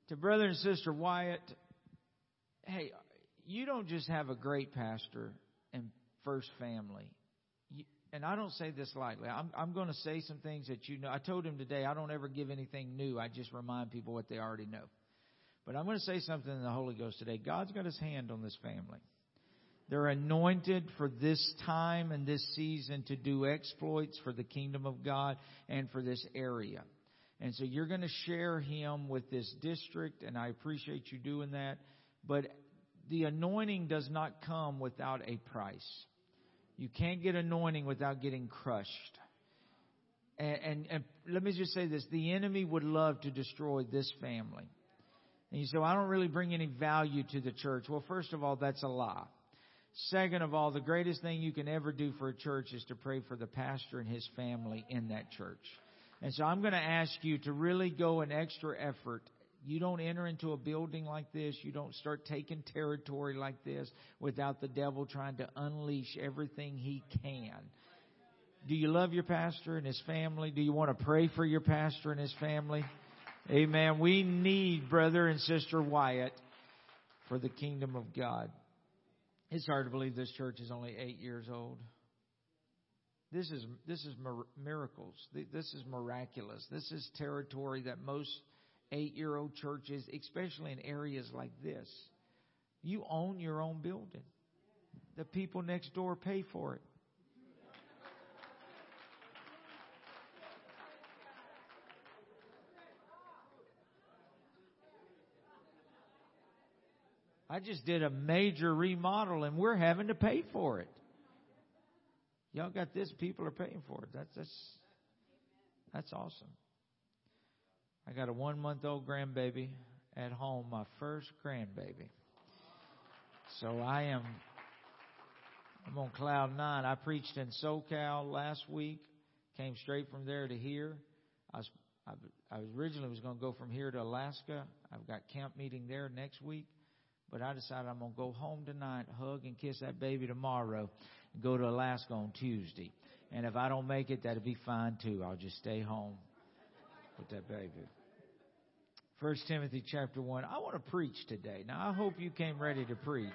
To brother and sister Wyatt, hey, you don't just have a great pastor and first family and I don't say this lightly. I'm, I'm going to say some things that you know. I told him today I don't ever give anything new. I just remind people what they already know. But I'm going to say something in the Holy Ghost today. God's got his hand on this family. They're anointed for this time and this season to do exploits for the kingdom of God and for this area. And so you're going to share him with this district, and I appreciate you doing that. But the anointing does not come without a price. You can't get anointing without getting crushed. And, and, and, let me just say this the enemy would love to destroy this family. And you say, well, I don't really bring any value to the church. Well, first of all, that's a lie. Second of all, the greatest thing you can ever do for a church is to pray for the pastor and his family in that church. And so I'm going to ask you to really go an extra effort you don't enter into a building like this. You don't start taking territory like this without the devil trying to unleash everything he can. Do you love your pastor and his family? Do you want to pray for your pastor and his family? Amen. We need brother and sister Wyatt for the kingdom of God. It's hard to believe this church is only eight years old. This is this is miracles. This is miraculous. This is territory that most eight year old churches, especially in areas like this. You own your own building, the people next door pay for it. I just did a major remodel and we're having to pay for it. Y'all got this, people are paying for it. That's that's, that's awesome. I got a one month old grandbaby at home, my first grandbaby. So I am I'm on cloud nine. I preached in SoCal last week, came straight from there to here. I was I, I originally was going to go from here to Alaska. I've got camp meeting there next week, but I decided I'm going to go home tonight, hug and kiss that baby tomorrow, and go to Alaska on Tuesday. And if I don't make it, that'll be fine too. I'll just stay home with that baby. First Timothy chapter one. I want to preach today. Now I hope you came ready to preach.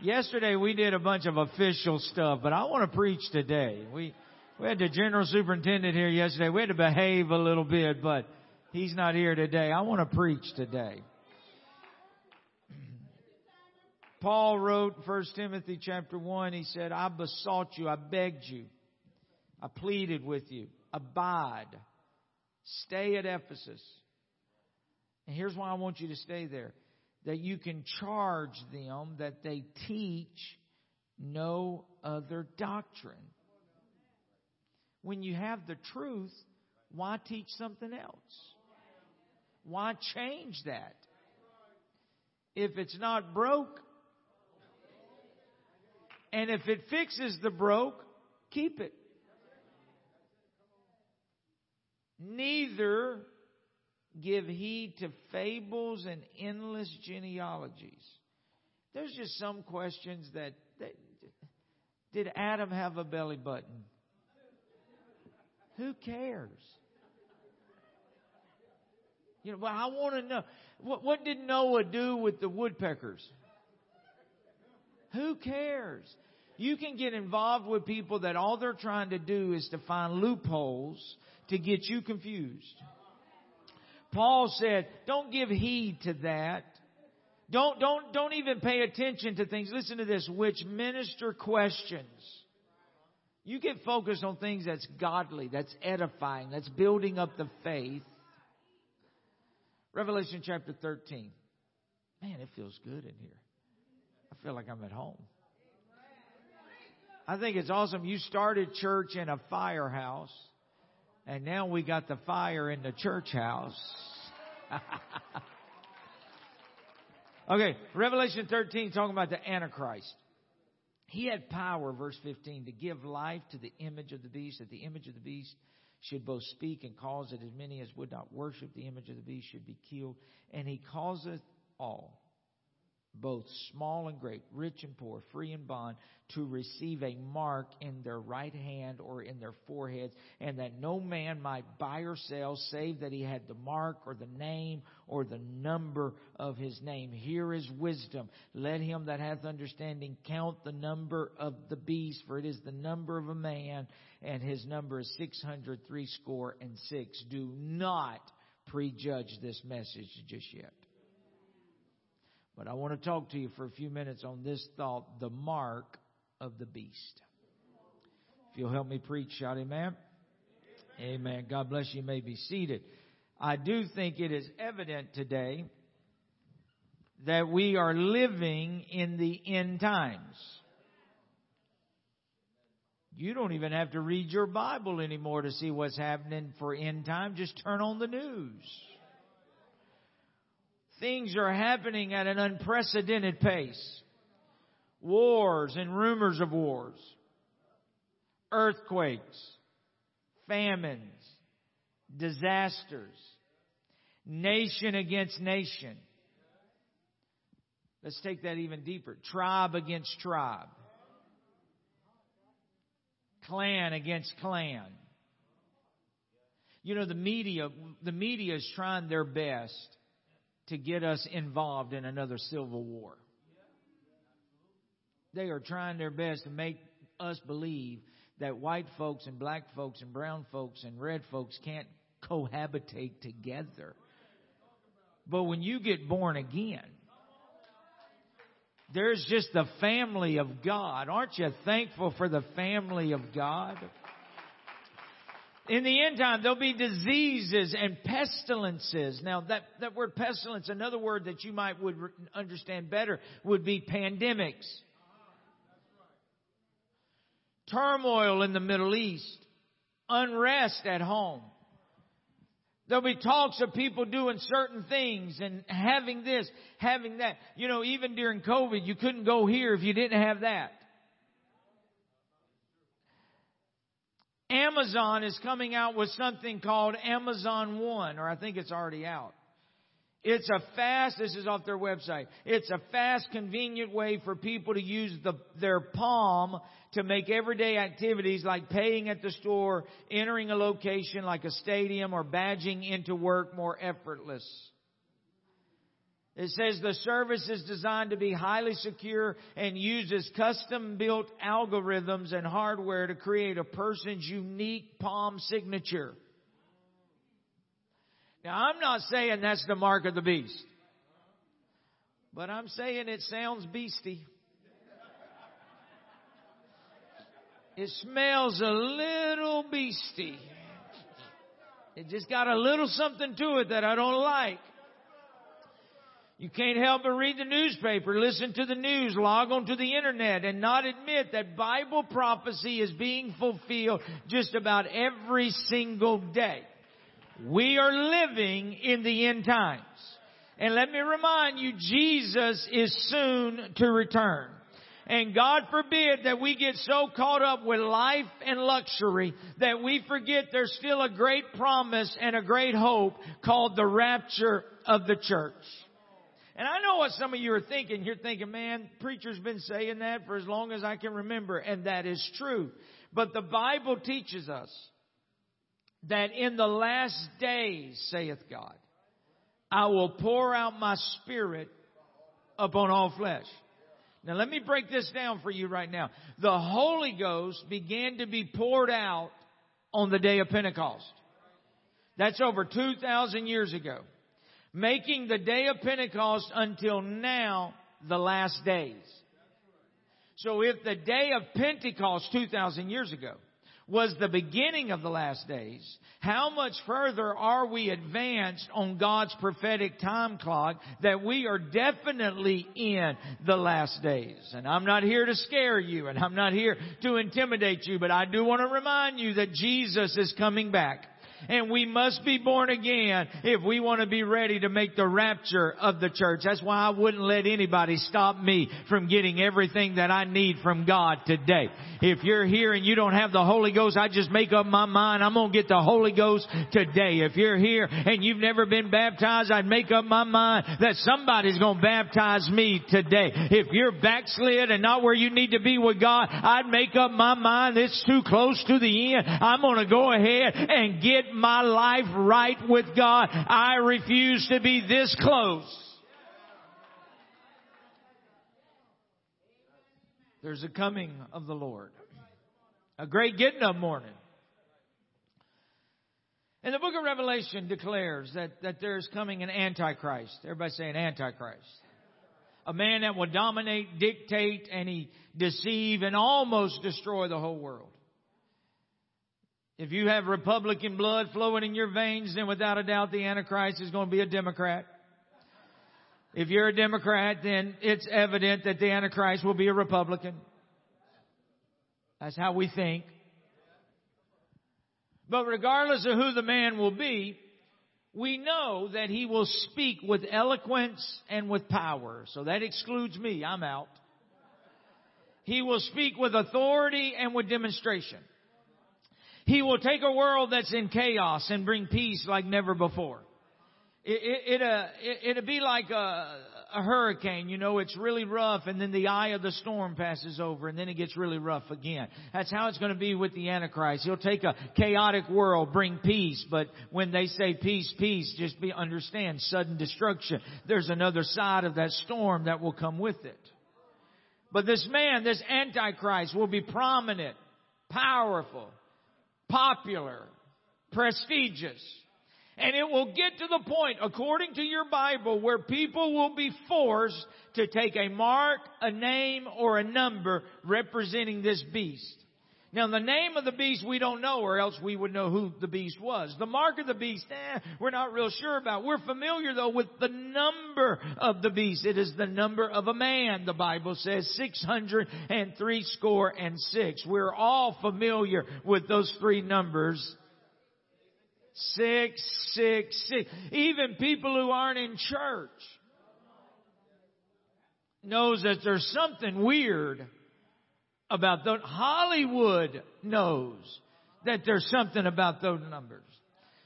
Yesterday we did a bunch of official stuff, but I want to preach today. We we had the general superintendent here yesterday. We had to behave a little bit, but he's not here today. I want to preach today. Paul wrote 1 Timothy chapter 1, he said, I besought you, I begged you, I pleaded with you, abide, stay at Ephesus. And here's why I want you to stay there. That you can charge them that they teach no other doctrine. When you have the truth, why teach something else? Why change that? If it's not broke, and if it fixes the broke, keep it. Neither give heed to fables and endless genealogies. There's just some questions that, that did Adam have a belly button? Who cares? You know, well, I want to know what, what did Noah do with the woodpeckers? Who cares? You can get involved with people that all they're trying to do is to find loopholes to get you confused. Paul said, don't give heed to that. Don't, don't, don't even pay attention to things. Listen to this, which minister questions. You get focused on things that's godly, that's edifying, that's building up the faith. Revelation chapter 13. Man, it feels good in here. I feel like I'm at home. I think it's awesome. You started church in a firehouse, and now we got the fire in the church house. okay, Revelation 13 talking about the Antichrist. He had power, verse 15, to give life to the image of the beast, that the image of the beast should both speak and cause that as many as would not worship the image of the beast should be killed. And he causeth all, both small and great, rich and poor, free and bond, to receive a mark in their right hand or in their foreheads, and that no man might buy or sell save that he had the mark or the name or the number of his name. Here is wisdom. Let him that hath understanding count the number of the beast, for it is the number of a man, and his number is six hundred three score and six. Do not prejudge this message just yet. But I want to talk to you for a few minutes on this thought, the mark of the beast. If you'll help me preach, shout amen. Amen. God bless you. You may be seated. I do think it is evident today that we are living in the end times. You don't even have to read your Bible anymore to see what's happening for end time. Just turn on the news. Things are happening at an unprecedented pace. Wars and rumors of wars. Earthquakes. Famines. Disasters. Nation against nation. Let's take that even deeper. Tribe against tribe. Clan against clan. You know, the media, the media is trying their best to get us involved in another civil war. They are trying their best to make us believe that white folks and black folks and brown folks and red folks can't cohabitate together. But when you get born again, there's just the family of God. Aren't you thankful for the family of God? In the end time, there'll be diseases and pestilences. Now, that, that word pestilence, another word that you might would understand better would be pandemics. Turmoil in the Middle East. Unrest at home. There'll be talks of people doing certain things and having this, having that. You know, even during COVID, you couldn't go here if you didn't have that. Amazon is coming out with something called Amazon One, or I think it's already out. It's a fast, this is off their website. It's a fast, convenient way for people to use the, their palm to make everyday activities like paying at the store, entering a location like a stadium, or badging into work more effortless. It says the service is designed to be highly secure and uses custom built algorithms and hardware to create a person's unique palm signature. Now I'm not saying that's the mark of the beast. But I'm saying it sounds beastie. It smells a little beastie. It just got a little something to it that I don't like. You can't help but read the newspaper, listen to the news, log on to the internet, and not admit that Bible prophecy is being fulfilled just about every single day. We are living in the end times. And let me remind you, Jesus is soon to return. And God forbid that we get so caught up with life and luxury that we forget there's still a great promise and a great hope called the rapture of the church. And I know what some of you are thinking. You're thinking, man, preacher's been saying that for as long as I can remember. And that is true. But the Bible teaches us that in the last days, saith God, I will pour out my spirit upon all flesh. Now let me break this down for you right now. The Holy Ghost began to be poured out on the day of Pentecost. That's over 2,000 years ago. Making the day of Pentecost until now the last days. So if the day of Pentecost 2,000 years ago was the beginning of the last days, how much further are we advanced on God's prophetic time clock that we are definitely in the last days? And I'm not here to scare you and I'm not here to intimidate you, but I do want to remind you that Jesus is coming back and we must be born again if we want to be ready to make the rapture of the church. That's why I wouldn't let anybody stop me from getting everything that I need from God today. If you're here and you don't have the Holy Ghost, I just make up my mind I'm going to get the Holy Ghost today. If you're here and you've never been baptized, I'd make up my mind that somebody's going to baptize me today. If you're backslid and not where you need to be with God, I'd make up my mind it's too close to the end. I'm going to go ahead and get my life right with God. I refuse to be this close. There's a coming of the Lord. A great getting up morning. And the book of Revelation declares that, that there's coming an Antichrist. Everybody saying Antichrist. A man that will dominate, dictate, and he deceive and almost destroy the whole world. If you have Republican blood flowing in your veins, then without a doubt the Antichrist is going to be a Democrat. If you're a Democrat, then it's evident that the Antichrist will be a Republican. That's how we think. But regardless of who the man will be, we know that he will speak with eloquence and with power. So that excludes me. I'm out. He will speak with authority and with demonstration. He will take a world that's in chaos and bring peace like never before. It, it, uh, it, will be like a, a hurricane, you know, it's really rough and then the eye of the storm passes over and then it gets really rough again. That's how it's going to be with the Antichrist. He'll take a chaotic world, bring peace, but when they say peace, peace, just be, understand sudden destruction. There's another side of that storm that will come with it. But this man, this Antichrist will be prominent, powerful, popular, prestigious. And it will get to the point, according to your Bible, where people will be forced to take a mark, a name, or a number representing this beast. Now the name of the beast we don't know or else we would know who the beast was. The mark of the beast, eh, we're not real sure about. We're familiar though with the number of the beast. It is the number of a man, the Bible says, 603 score and six. We're all familiar with those three numbers. Six, six, six. Even people who aren't in church knows that there's something weird about those. Hollywood knows that there's something about those numbers.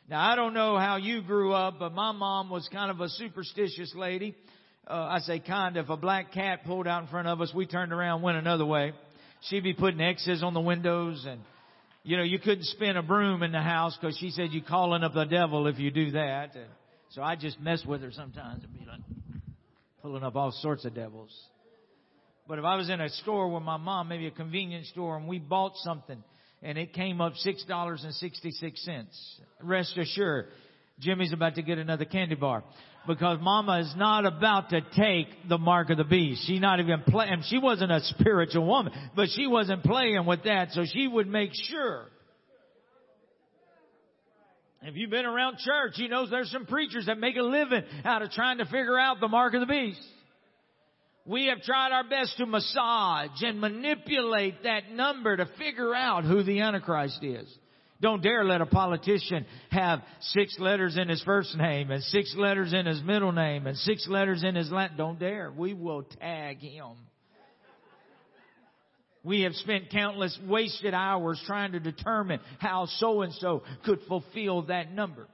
Now I don't know how you grew up, but my mom was kind of a superstitious lady. Uh, I say kind of. If a black cat pulled out in front of us, we turned around, went another way. She'd be putting X's on the windows and, you know, you couldn't spin a broom in the house because she said you're calling up the devil if you do that. And so I just mess with her sometimes and be like pulling up all sorts of devils. But if I was in a store with my mom, maybe a convenience store, and we bought something and it came up six dollars and sixty six cents, rest assured, Jimmy's about to get another candy bar. Because mama is not about to take the mark of the beast. She's not even playing. She wasn't a spiritual woman, but she wasn't playing with that. So she would make sure. If you've been around church, you know there's some preachers that make a living out of trying to figure out the mark of the beast. We have tried our best to massage and manipulate that number to figure out who the Antichrist is. Don't dare let a politician have six letters in his first name and six letters in his middle name and six letters in his last. Don't dare. We will tag him. We have spent countless wasted hours trying to determine how so and so could fulfill that number.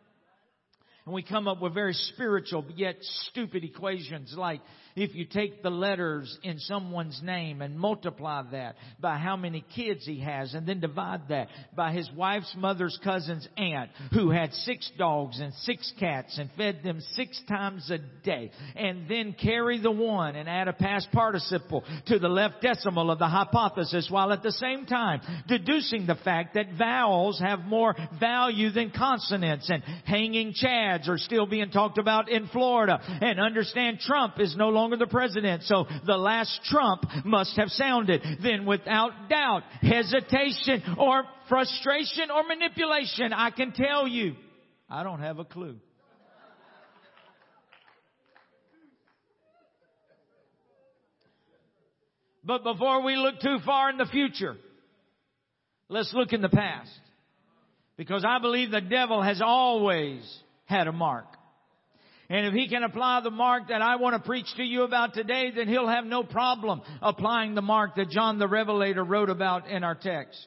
And we come up with very spiritual yet stupid equations like if you take the letters in someone's name and multiply that by how many kids he has and then divide that by his wife's mother's cousin's aunt who had six dogs and six cats and fed them six times a day and then carry the one and add a past participle to the left decimal of the hypothesis while at the same time deducing the fact that vowels have more value than consonants and hanging chads are still being talked about in Florida and understand Trump is no longer the president. So the last Trump must have sounded. Then without doubt, hesitation or frustration or manipulation, I can tell you, I don't have a clue. But before we look too far in the future, let's look in the past. Because I believe the devil has always had a mark. And if he can apply the mark that I want to preach to you about today, then he'll have no problem applying the mark that John the Revelator wrote about in our text.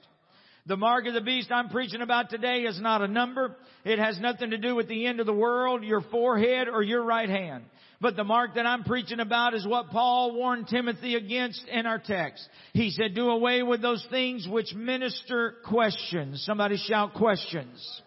The mark of the beast I'm preaching about today is not a number. It has nothing to do with the end of the world, your forehead, or your right hand. But the mark that I'm preaching about is what Paul warned Timothy against in our text. He said, do away with those things which minister questions. Somebody shout questions.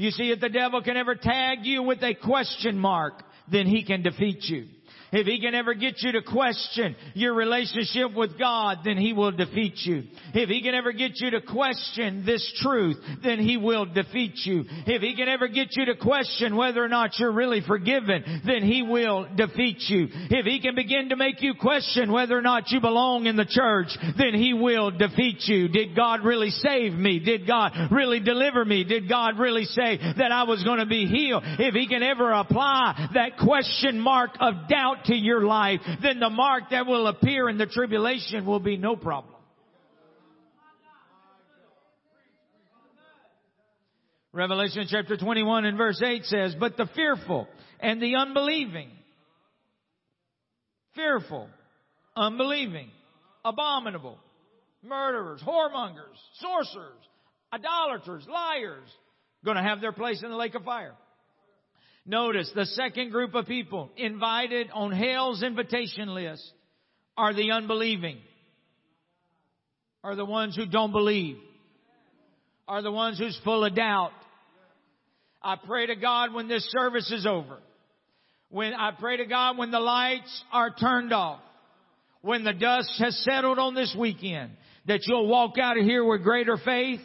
You see, if the devil can ever tag you with a question mark, then he can defeat you. If he can ever get you to question your relationship with God, then he will defeat you. If he can ever get you to question this truth, then he will defeat you. If he can ever get you to question whether or not you're really forgiven, then he will defeat you. If he can begin to make you question whether or not you belong in the church, then he will defeat you. Did God really save me? Did God really deliver me? Did God really say that I was going to be healed? If he can ever apply that question mark of doubt to your life, then the mark that will appear in the tribulation will be no problem. Revelation chapter 21 and verse 8 says, But the fearful and the unbelieving, fearful, unbelieving, abominable, murderers, whoremongers, sorcerers, idolaters, liars, going to have their place in the lake of fire. Notice the second group of people invited on hell's invitation list are the unbelieving, are the ones who don't believe, are the ones who's full of doubt. I pray to God when this service is over, when I pray to God when the lights are turned off, when the dust has settled on this weekend, that you'll walk out of here with greater faith,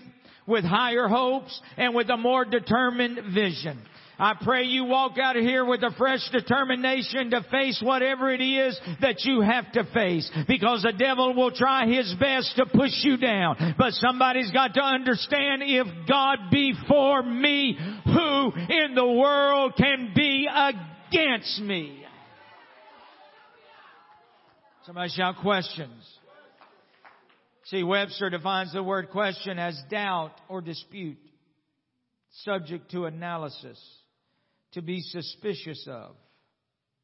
with higher hopes, and with a more determined vision. I pray you walk out of here with a fresh determination to face whatever it is that you have to face. Because the devil will try his best to push you down. But somebody's got to understand if God be for me, who in the world can be against me? Somebody shout questions. See, Webster defines the word question as doubt or dispute, subject to analysis, to be suspicious of,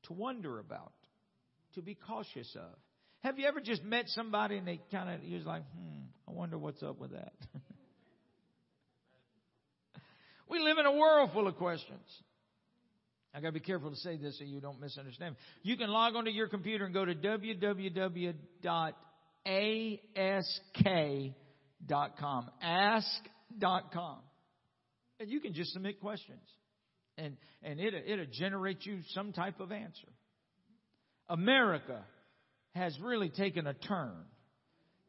to wonder about, to be cautious of. Have you ever just met somebody and they kind of, you're like, hmm, I wonder what's up with that. we live in a world full of questions. I gotta be careful to say this so you don't misunderstand. You can log onto your computer and go to www.ask.com. Ask.com. And you can just submit questions. And, and it, it'll generate you some type of answer. America has really taken a turn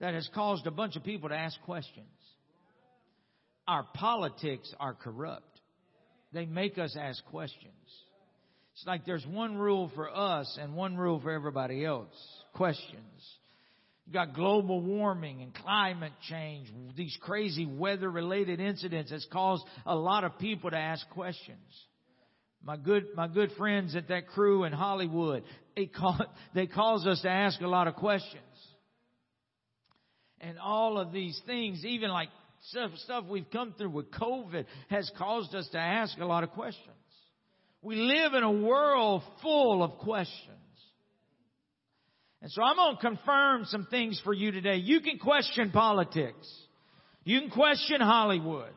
that has caused a bunch of people to ask questions. Our politics are corrupt. They make us ask questions. It's like there's one rule for us and one rule for everybody else. Questions. You've got global warming and climate change. These crazy weather related incidents has caused a lot of people to ask questions. My good, my good friends at that crew in Hollywood, they call, they cause us to ask a lot of questions. And all of these things, even like stuff, stuff we've come through with COVID has caused us to ask a lot of questions. We live in a world full of questions. And so I'm going to confirm some things for you today. You can question politics. You can question Hollywood.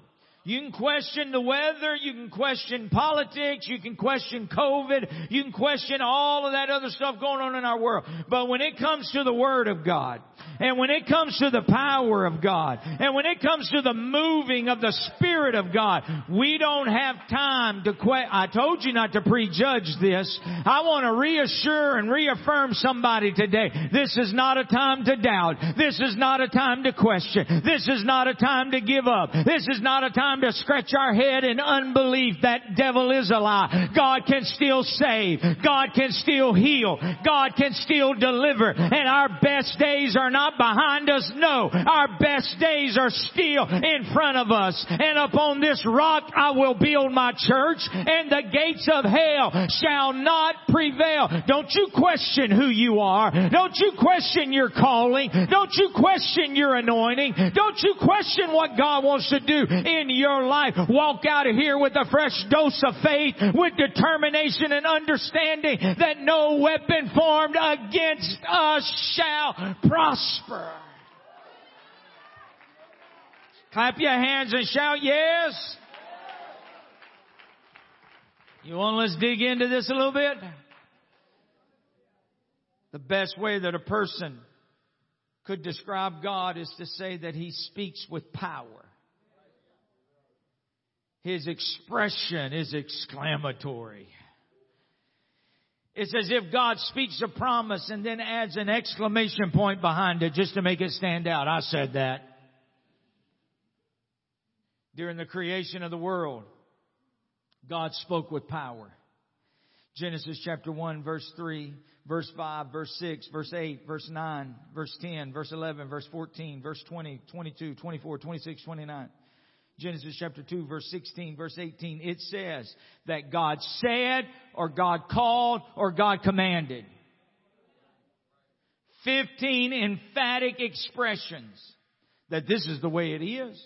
You can question the weather. You can question politics. You can question COVID. You can question all of that other stuff going on in our world. But when it comes to the Word of God, and when it comes to the power of God, and when it comes to the moving of the Spirit of God, we don't have time to que- I told you not to prejudge this. I want to reassure and reaffirm somebody today. This is not a time to doubt. This is not a time to question. This is not a time to give up. This is not a time to scratch our head in unbelief. That devil is a lie. God can still save. God can still heal. God can still deliver. And our best days are not behind us. No, our best days are still in front of us. And upon this rock I will build my church and the gates of hell shall not prevail. Don't you question who you are. Don't you question your calling. Don't you question your anointing. Don't you question what God wants to do in your life. Walk out of here with a fresh dose of faith, with determination and understanding that no weapon formed against us shall prosper. Clap your hands and shout yes. You want let's dig into this a little bit? The best way that a person could describe God is to say that he speaks with power. His expression is exclamatory. It's as if God speaks a promise and then adds an exclamation point behind it just to make it stand out. I said that. During the creation of the world, God spoke with power. Genesis chapter 1 verse 3, verse 5, verse 6, verse 8, verse 9, verse 10, verse 11, verse 14, verse 20, 22, 24, 26, 29. Genesis chapter 2 verse 16, verse 18, it says that God said or God called or God commanded. 15 emphatic expressions that this is the way it is.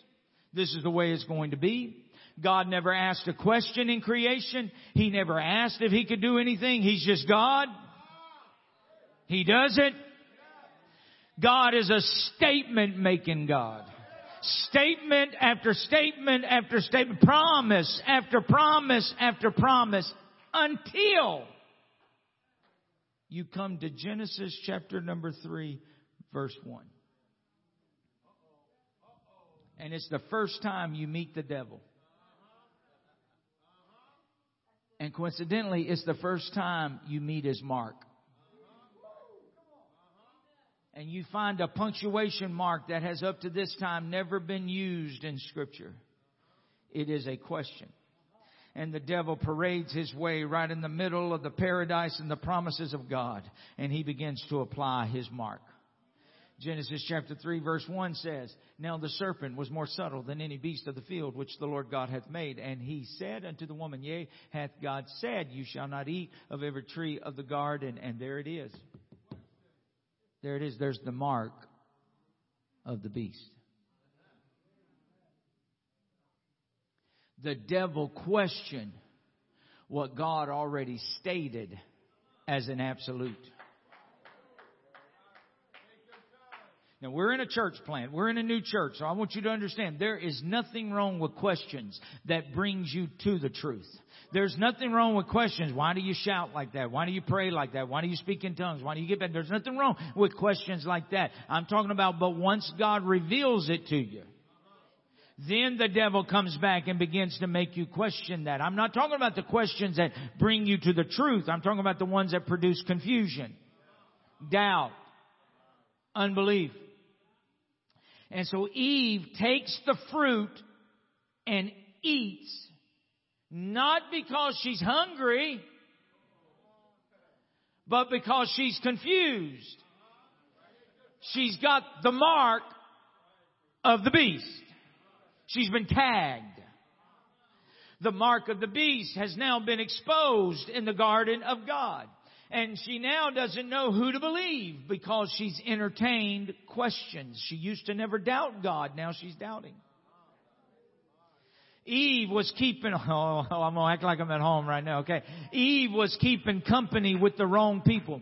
This is the way it's going to be. God never asked a question in creation. He never asked if he could do anything. He's just God. He does it. God is a statement making God. Statement after statement after statement, promise after promise after promise until you come to Genesis chapter number 3 verse 1. And it's the first time you meet the devil. And coincidentally, it's the first time you meet his mark. And you find a punctuation mark that has up to this time never been used in scripture. It is a question. And the devil parades his way right in the middle of the paradise and the promises of God. And he begins to apply his mark. Genesis chapter 3 verse 1 says, Now the serpent was more subtle than any beast of the field which the Lord God hath made. And he said unto the woman, Yea, hath God said, You shall not eat of every tree of the garden. And there it is. There it is. There's the mark of the beast. The devil questioned what God already stated as an absolute. Now we're in a church plant. We're in a new church. So I want you to understand there is nothing wrong with questions that brings you to the truth. There's nothing wrong with questions. Why do you shout like that? Why do you pray like that? Why do you speak in tongues? Why do you get back? There's nothing wrong with questions like that. I'm talking about, but once God reveals it to you, then the devil comes back and begins to make you question that. I'm not talking about the questions that bring you to the truth. I'm talking about the ones that produce confusion, doubt, unbelief. And so Eve takes the fruit and eats, not because she's hungry, but because she's confused. She's got the mark of the beast. She's been tagged. The mark of the beast has now been exposed in the garden of God. And she now doesn't know who to believe because she's entertained questions. She used to never doubt God. Now she's doubting. Eve was keeping, oh, I'm gonna act like I'm at home right now, okay? Eve was keeping company with the wrong people.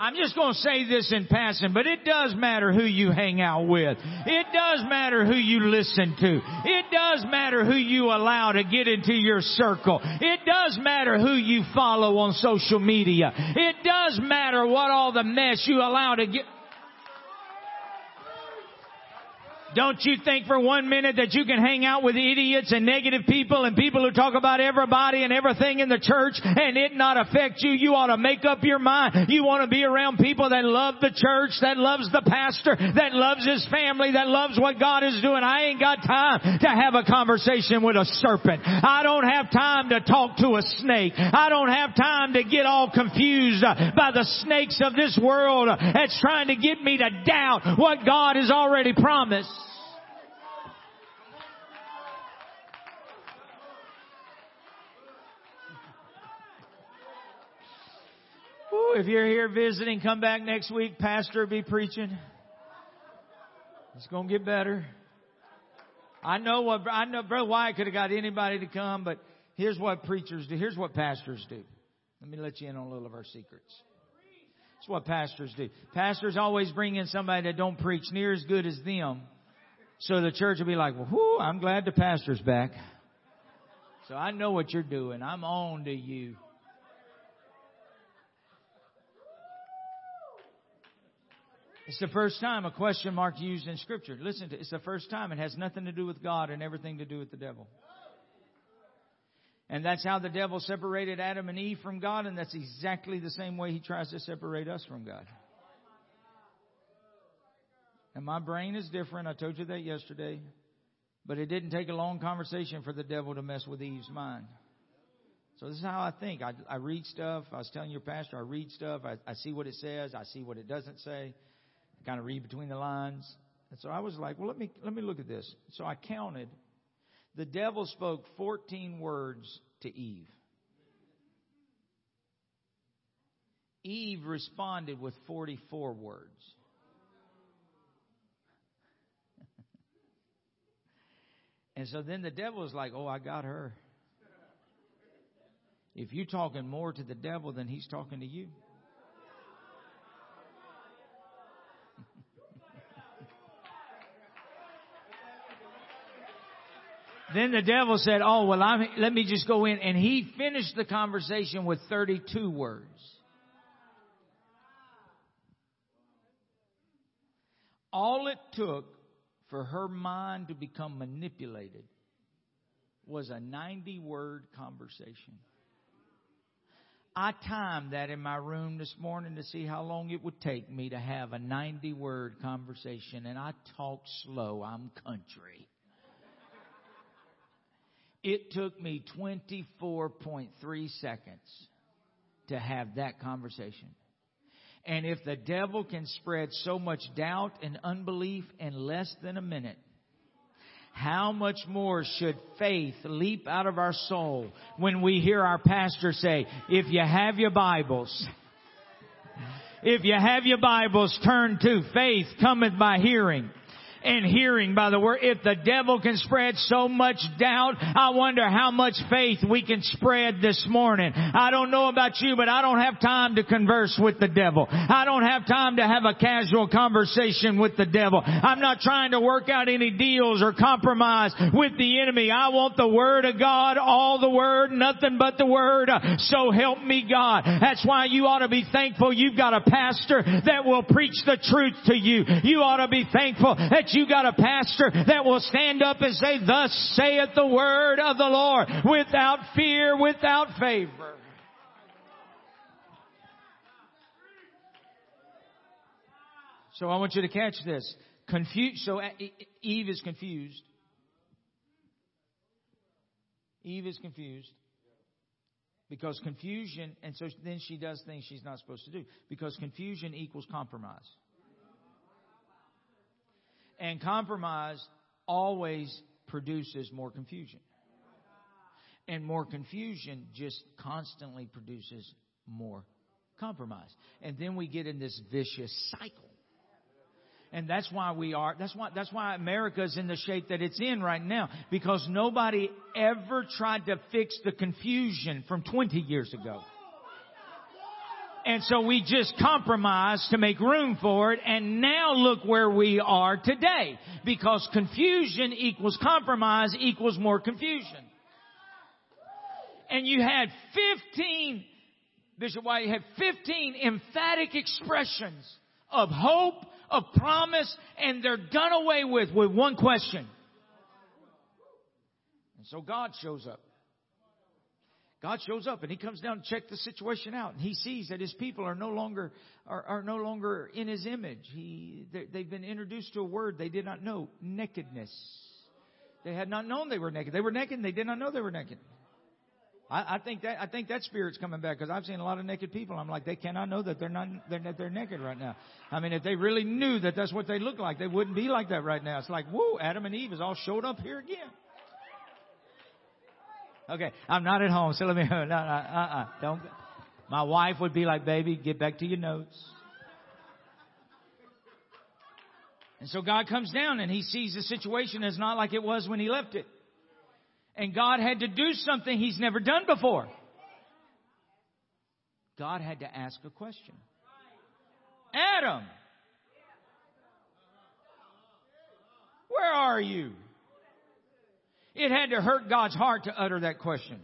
I'm just going to say this in passing, but it does matter who you hang out with. It does matter who you listen to. It does matter who you allow to get into your circle. It does matter who you follow on social media. It does matter what all the mess you allow to get. Don't you think for one minute that you can hang out with idiots and negative people and people who talk about everybody and everything in the church and it not affect you? You ought to make up your mind. You want to be around people that love the church, that loves the pastor, that loves his family, that loves what God is doing. I ain't got time to have a conversation with a serpent. I don't have time to talk to a snake. I don't have time to get all confused by the snakes of this world that's trying to get me to doubt what God has already promised. If you're here visiting, come back next week. Pastor be preaching. It's gonna get better. I know what I know. Brother Wyatt could have got anybody to come, but here's what preachers do. Here's what pastors do. Let me let you in on a little of our secrets. It's what pastors do. Pastors always bring in somebody that don't preach near as good as them, so the church will be like, "Well, whoo, I'm glad the pastor's back." So I know what you're doing. I'm on to you. It's the first time a question mark used in scripture. Listen to it's the first time. It has nothing to do with God and everything to do with the devil. And that's how the devil separated Adam and Eve from God, and that's exactly the same way he tries to separate us from God. And my brain is different. I told you that yesterday. But it didn't take a long conversation for the devil to mess with Eve's mind. So this is how I think. I, I read stuff. I was telling your pastor, I read stuff. I, I see what it says. I see what it doesn't say kind of read between the lines. And so I was like, well, let me, let me look at this. So I counted. The devil spoke 14 words to Eve. Eve responded with 44 words. and so then the devil was like, oh, I got her. If you're talking more to the devil than he's talking to you. Then the devil said, Oh, well, I'm, let me just go in. And he finished the conversation with 32 words. All it took for her mind to become manipulated was a 90 word conversation. I timed that in my room this morning to see how long it would take me to have a 90 word conversation, and I talk slow. I'm country. It took me 24.3 seconds to have that conversation. And if the devil can spread so much doubt and unbelief in less than a minute, how much more should faith leap out of our soul when we hear our pastor say, if you have your Bibles, if you have your Bibles, turn to faith cometh by hearing and hearing by the word. If the devil can spread so much doubt, I wonder how much faith we can spread this morning. I don't know about you, but I don't have time to converse with the devil. I don't have time to have a casual conversation with the devil. I'm not trying to work out any deals or compromise with the enemy. I want the word of God, all the word, nothing but the word. So help me God. That's why you ought to be thankful you've got a pastor that will preach the truth to you. You ought to be thankful that you got a pastor that will stand up and say, thus saith the word of the Lord without fear, without favor. So I want you to catch this. Confused. So Eve is confused. Eve is confused because confusion, and so then she does things she's not supposed to do because confusion equals compromise. And compromise always produces more confusion. And more confusion just constantly produces more compromise. And then we get in this vicious cycle. And that's why we are, that's why, that's why America's in the shape that it's in right now. Because nobody ever tried to fix the confusion from 20 years ago. And so we just compromised to make room for it. And now look where we are today. Because confusion equals compromise equals more confusion. And you had 15, Bishop White, you had 15 emphatic expressions of hope, of promise, and they're done away with with one question. And so God shows up. God shows up and he comes down to check the situation out and he sees that his people are no longer are, are no longer in his image. He they've been introduced to a word they did not know, nakedness. They had not known they were naked. They were naked and they did not know they were naked. I, I think that I think that spirit's coming back because I've seen a lot of naked people. I'm like, they cannot know that they're not they're, they're naked right now. I mean, if they really knew that that's what they look like, they wouldn't be like that right now. It's like, whoa, Adam and Eve is all showed up here again. Okay, I'm not at home, so let me. No, no, uh-uh, don't. My wife would be like, "Baby, get back to your notes." And so God comes down and He sees the situation as not like it was when He left it, and God had to do something He's never done before. God had to ask a question. Adam, where are you? It had to hurt God's heart to utter that question.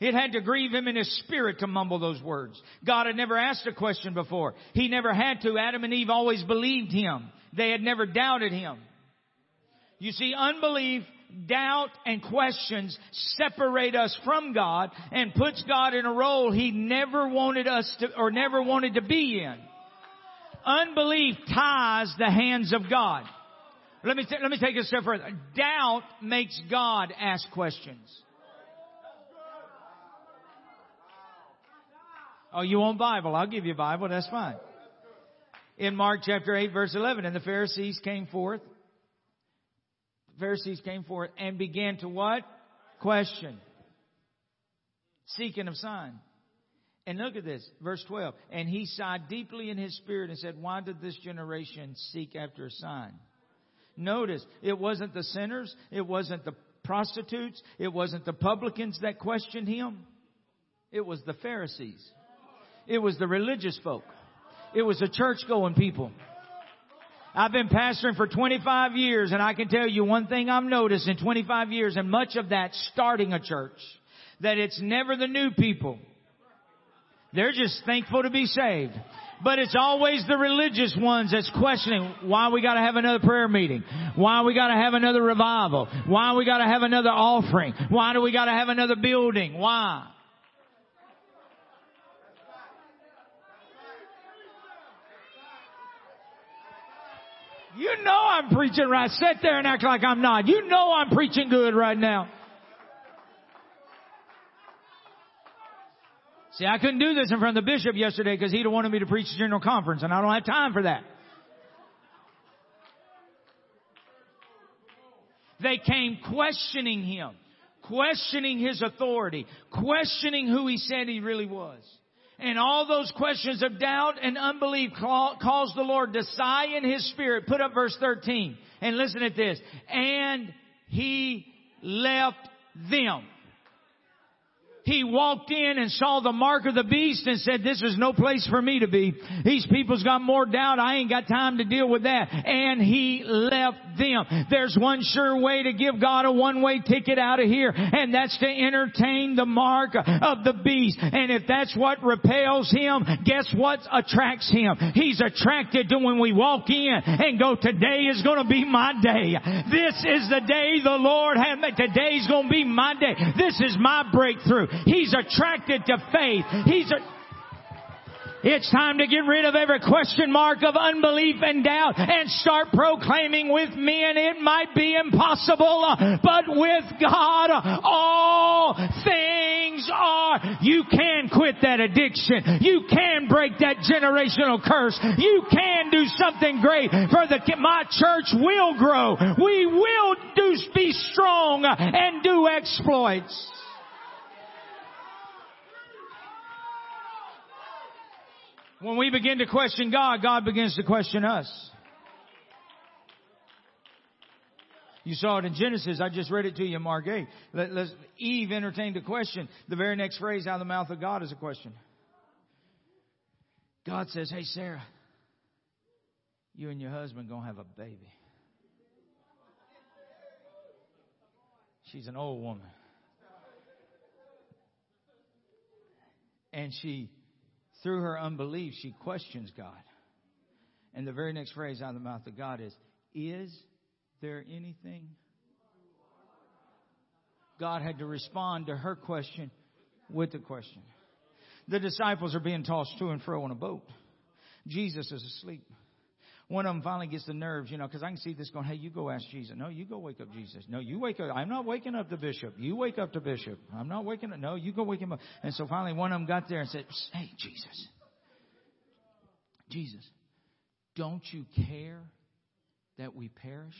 It had to grieve him in his spirit to mumble those words. God had never asked a question before. He never had to. Adam and Eve always believed him. They had never doubted him. You see, unbelief, doubt, and questions separate us from God and puts God in a role he never wanted us to, or never wanted to be in. Unbelief ties the hands of God. Let me, t- let me take it a step further. Doubt makes God ask questions. Oh, you want Bible? I'll give you Bible. That's fine. In Mark chapter 8 verse 11, and the Pharisees came forth. Pharisees came forth and began to what? Question. Seeking of sign. And look at this, verse 12. And he sighed deeply in his spirit and said, why did this generation seek after a sign? Notice, it wasn't the sinners, it wasn't the prostitutes, it wasn't the publicans that questioned him. It was the Pharisees. It was the religious folk. It was the church going people. I've been pastoring for 25 years and I can tell you one thing I've noticed in 25 years and much of that starting a church, that it's never the new people. They're just thankful to be saved. But it's always the religious ones that's questioning why we gotta have another prayer meeting. Why we gotta have another revival. Why we gotta have another offering. Why do we gotta have another building? Why? You know I'm preaching right. Sit there and act like I'm not. You know I'm preaching good right now. See, I couldn't do this in front of the bishop yesterday because he'd have wanted me to preach a general conference and I don't have time for that. They came questioning him, questioning his authority, questioning who he said he really was. And all those questions of doubt and unbelief caused the Lord to sigh in his spirit. Put up verse 13 and listen at this. And he left them he walked in and saw the mark of the beast and said, this is no place for me to be. These people's got more doubt. I ain't got time to deal with that. And he left them. There's one sure way to give God a one-way ticket out of here, and that's to entertain the mark of the beast. And if that's what repels him, guess what attracts him? He's attracted to when we walk in and go, today is gonna be my day. This is the day the Lord had made. Today's gonna be my day. This is my breakthrough. He's attracted to faith. He's a, it's time to get rid of every question mark of unbelief and doubt and start proclaiming with men it might be impossible, uh, but with God uh, all things are. You can quit that addiction. You can break that generational curse. You can do something great for the, my church will grow. We will do, be strong and do exploits. When we begin to question God, God begins to question us. You saw it in Genesis. I just read it to you in Mark 8. Let, Eve entertained a question. The very next phrase out of the mouth of God is a question. God says, Hey, Sarah, you and your husband going to have a baby. She's an old woman. And she through her unbelief, she questions God. And the very next phrase out of the mouth of God is, Is there anything? God had to respond to her question with the question. The disciples are being tossed to and fro on a boat. Jesus is asleep. One of them finally gets the nerves, you know, because I can see this going, hey, you go ask Jesus. No, you go wake up Jesus. No, you wake up. I'm not waking up the bishop. You wake up the bishop. I'm not waking up. No, you go wake him up. And so finally one of them got there and said, hey, Jesus. Jesus, don't you care that we perish?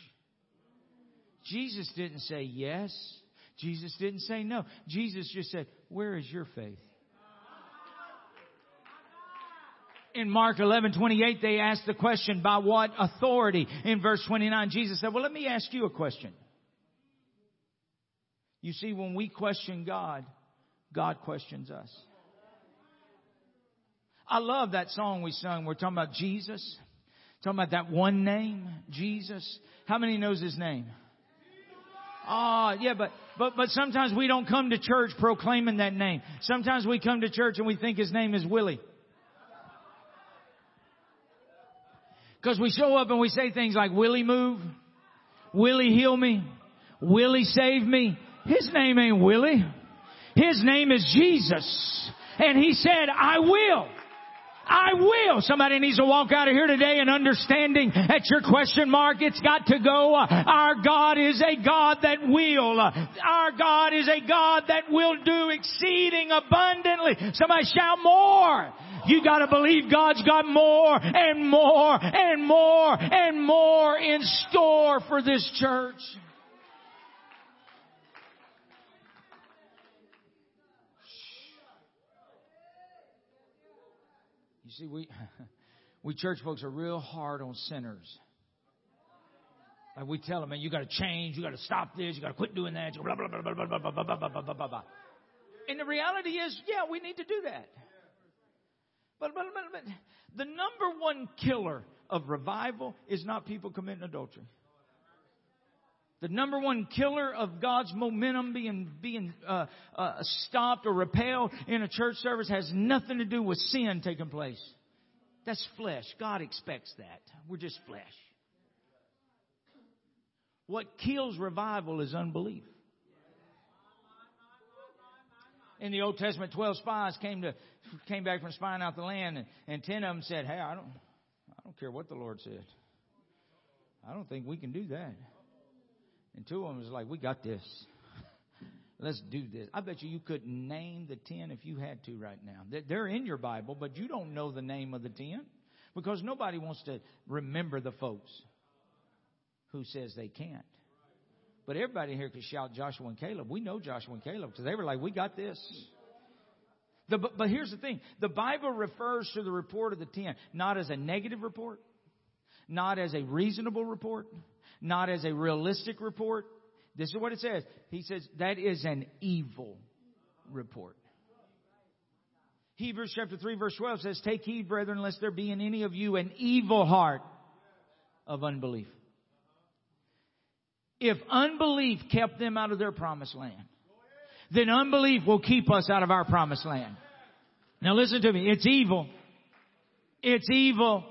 Jesus didn't say yes. Jesus didn't say no. Jesus just said, where is your faith? In Mark 11, 28, they asked the question, by what authority? In verse 29, Jesus said, well, let me ask you a question. You see, when we question God, God questions us. I love that song we sung. We're talking about Jesus. Talking about that one name, Jesus. How many knows his name? Ah, oh, yeah, but, but, but sometimes we don't come to church proclaiming that name. Sometimes we come to church and we think his name is Willie. Because we show up and we say things like, Will he move? Will he heal me? Will he save me? His name ain't Willie. His name is Jesus. And he said, I will. I will. Somebody needs to walk out of here today and understanding that your question mark, it's got to go. Our God is a God that will. Our God is a God that will do exceeding abundantly. Somebody shout more. You gotta believe God's got more and more and more and more in store for this church. You see, we, we church folks are real hard on sinners. Like we tell them, man, you gotta change, you gotta stop this, you gotta quit doing that, blah, blah, blah, blah, blah, blah, blah, blah, blah. And the reality is, yeah, we need to do that. But, but, but, but the number one killer of revival is not people committing adultery. The number one killer of God's momentum being being uh, uh, stopped or repelled in a church service has nothing to do with sin taking place. That's flesh. God expects that. We're just flesh. What kills revival is unbelief. In the Old Testament, 12 spies came to came back from spying out the land, and, and ten of them said, "Hey, I don't, I don't care what the Lord said. I don't think we can do that." And two of them was like, "We got this." Let's do this. I bet you you couldn't name the ten if you had to right now. They're- in your Bible, but you don't know the name of the ten because nobody wants to remember the folks who says they can't. But everybody here could shout Joshua and Caleb. We know Joshua and Caleb because they were like, we got this. The, but, here's the thing. The Bible refers to the report of the ten not as a negative report, not as a reasonable report, not as a realistic report. This is what it says. He says that is an evil report. Hebrews chapter 3 verse 12 says, Take heed, brethren, lest there be in any of you an evil heart of unbelief. If unbelief kept them out of their promised land, then unbelief will keep us out of our promised land. Now listen to me. It's evil. It's evil.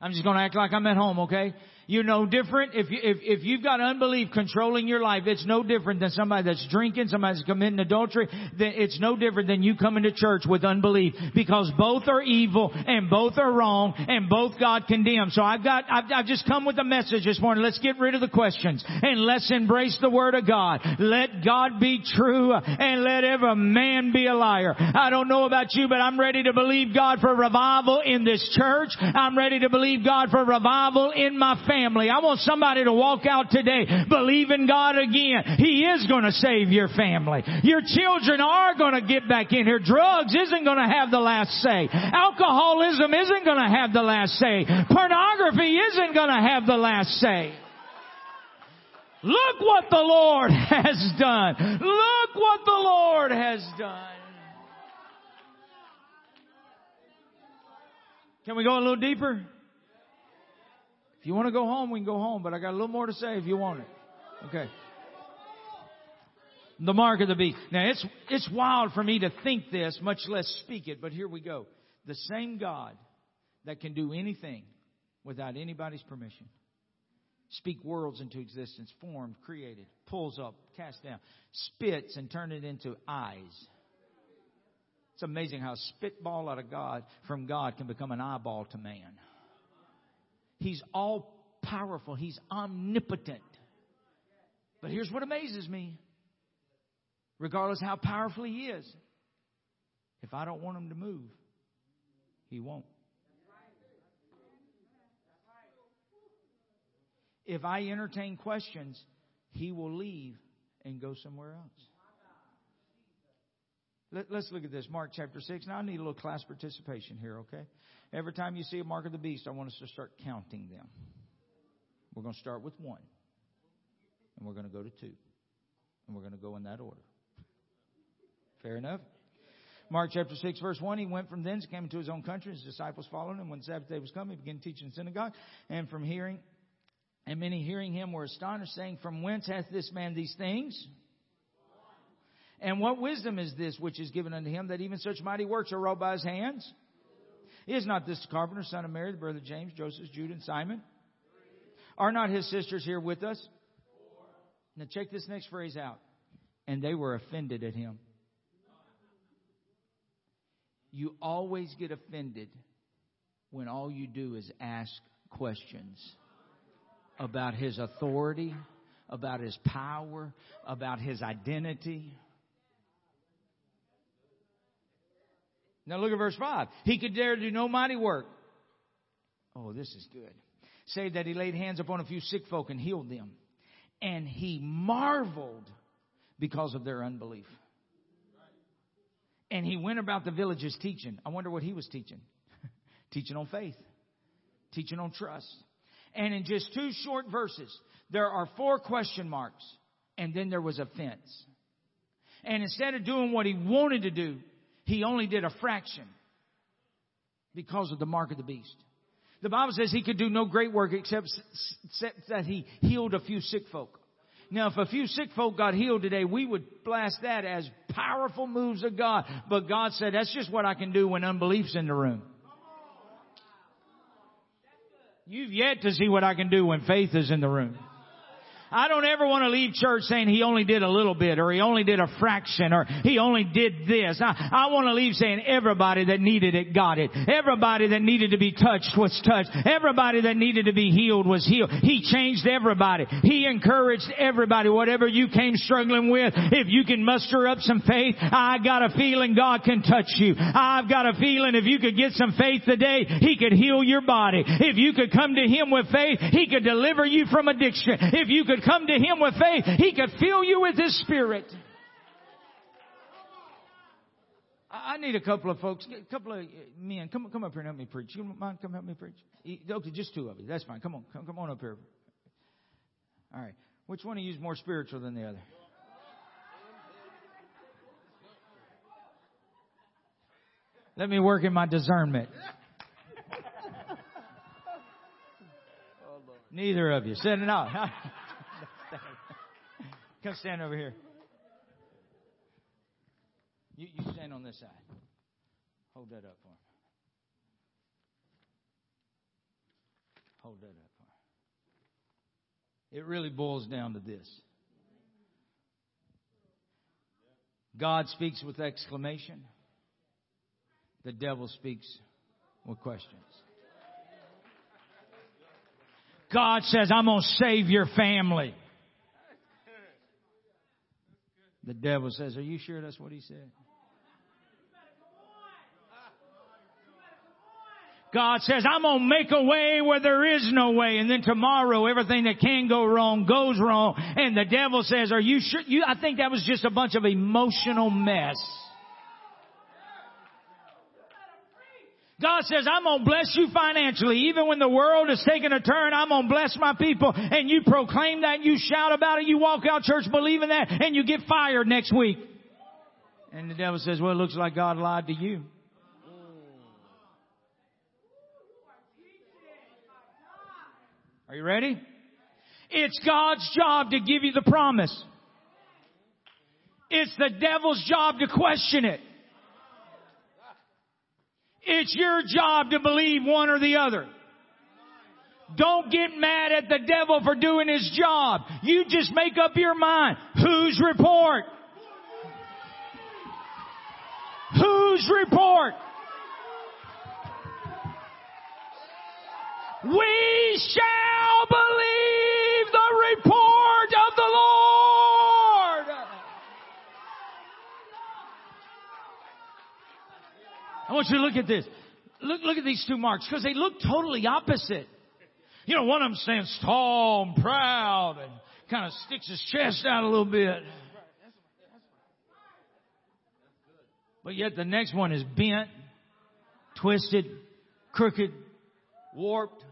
I'm just going to act like I'm at home, okay? You're no different. If, you, if, if you've got unbelief controlling your life, it's no different than somebody that's drinking, somebody that's committing adultery. It's no different than you coming to church with unbelief because both are evil and both are wrong and both God condemns. So I've got, I've, I've just come with a message this morning. Let's get rid of the questions and let's embrace the Word of God. Let God be true and let every man be a liar. I don't know about you, but I'm ready to believe God for revival in this church. I'm ready to believe God for revival in my family. I want somebody to walk out today believe in God again. He is going to save your family. Your children are going to get back in here. Drugs isn't going to have the last say. Alcoholism isn't going to have the last say. Pornography isn't going to have the last say. Look what the Lord has done. Look what the Lord has done. Can we go a little deeper? If you want to go home, we can go home, but I got a little more to say if you want it. Okay. The mark of the beast. Now it's, it's wild for me to think this, much less speak it, but here we go. The same God that can do anything without anybody's permission. Speak worlds into existence, formed, created, pulls up, cast down, spits and turn it into eyes. It's amazing how a spitball out of God from God can become an eyeball to man. He's all powerful. He's omnipotent. But here's what amazes me. Regardless how powerful he is, if I don't want him to move, he won't. If I entertain questions, he will leave and go somewhere else. Let, us look at this. Mark chapter 6. Now I need a little class participation here, okay? Every time you see a mark of the beast, I want us to start counting them. We're going to start with one. And we're going to go to two. And we're going to go in that order. Fair enough? Mark chapter 6 verse 1, he went from thence, came into his own country, his disciples followed him. When Sabbath day was come, he began teaching in the synagogue. And from hearing, and many hearing him were astonished, saying, From whence hath this man these things? And what wisdom is this which is given unto him that even such mighty works are wrought by his hands? Is not this the carpenter, son of Mary, the brother of James, Joseph, Judah, and Simon? Are not his sisters here with us? Now check this next phrase out. And they were offended at him. You always get offended when all you do is ask questions about his authority, about his power, about his identity. Now look at verse 5. He could dare to do no mighty work. Oh, this is good. Save that he laid hands upon a few sick folk and healed them. And he marveled because of their unbelief. And he went about the villages teaching. I wonder what he was teaching. teaching on faith. Teaching on trust. And in just two short verses, there are four question marks. And then there was offense. And instead of doing what he wanted to do, he only did a fraction because of the mark of the beast. The Bible says he could do no great work except, except that he healed a few sick folk. Now, if a few sick folk got healed today, we would blast that as powerful moves of God. But God said, that's just what I can do when unbelief's in the room. You've yet to see what I can do when faith is in the room. I don't ever want to leave church saying he only did a little bit or he only did a fraction or he only did this. I, I want to leave saying everybody that needed it got it. Everybody that needed to be touched was touched. Everybody that needed to be healed was healed. He changed everybody. He encouraged everybody. Whatever you came struggling with, if you can muster up some faith, I got a feeling God can touch you. I've got a feeling if you could get some faith today, He could heal your body. If you could come to Him with faith, He could deliver you from addiction. If you could come to Him with faith, He could fill you with His Spirit. I I need a couple of folks, a couple of men. Come, come up here and help me preach. You mind come help me preach? Okay, just two of you. That's fine. Come on, come, come on up here. All right. Which one of you is more spiritual than the other? Let me work in my discernment. Neither of you. Send it out. Come stand over here. You, you stand on this side. Hold that up for me. Hold that up for me. It really boils down to this. God speaks with exclamation. The devil speaks with questions. God says, I'm going to save your family. The devil says, Are you sure that's what he said? God says, I'm to make a way where there is no way. And then tomorrow, everything that can go wrong goes wrong. And the devil says, are you sure? You, I think that was just a bunch of emotional mess. God says, I'm gonna bless you financially. Even when the world is taking a turn, I'm gonna bless my people. And you proclaim that, you shout about it, you walk out church believing that, and you get fired next week. And the devil says, well, it looks like God lied to you. Are you ready? It's God's job to give you the promise. It's the devil's job to question it. It's your job to believe one or the other. Don't get mad at the devil for doing his job. You just make up your mind. Whose report? Whose report? We shall believe the report of the Lord. I want you to look at this. Look, look at these two marks because they look totally opposite. You know, one of them stands tall and proud and kind of sticks his chest out a little bit. But yet the next one is bent, twisted, crooked, warped.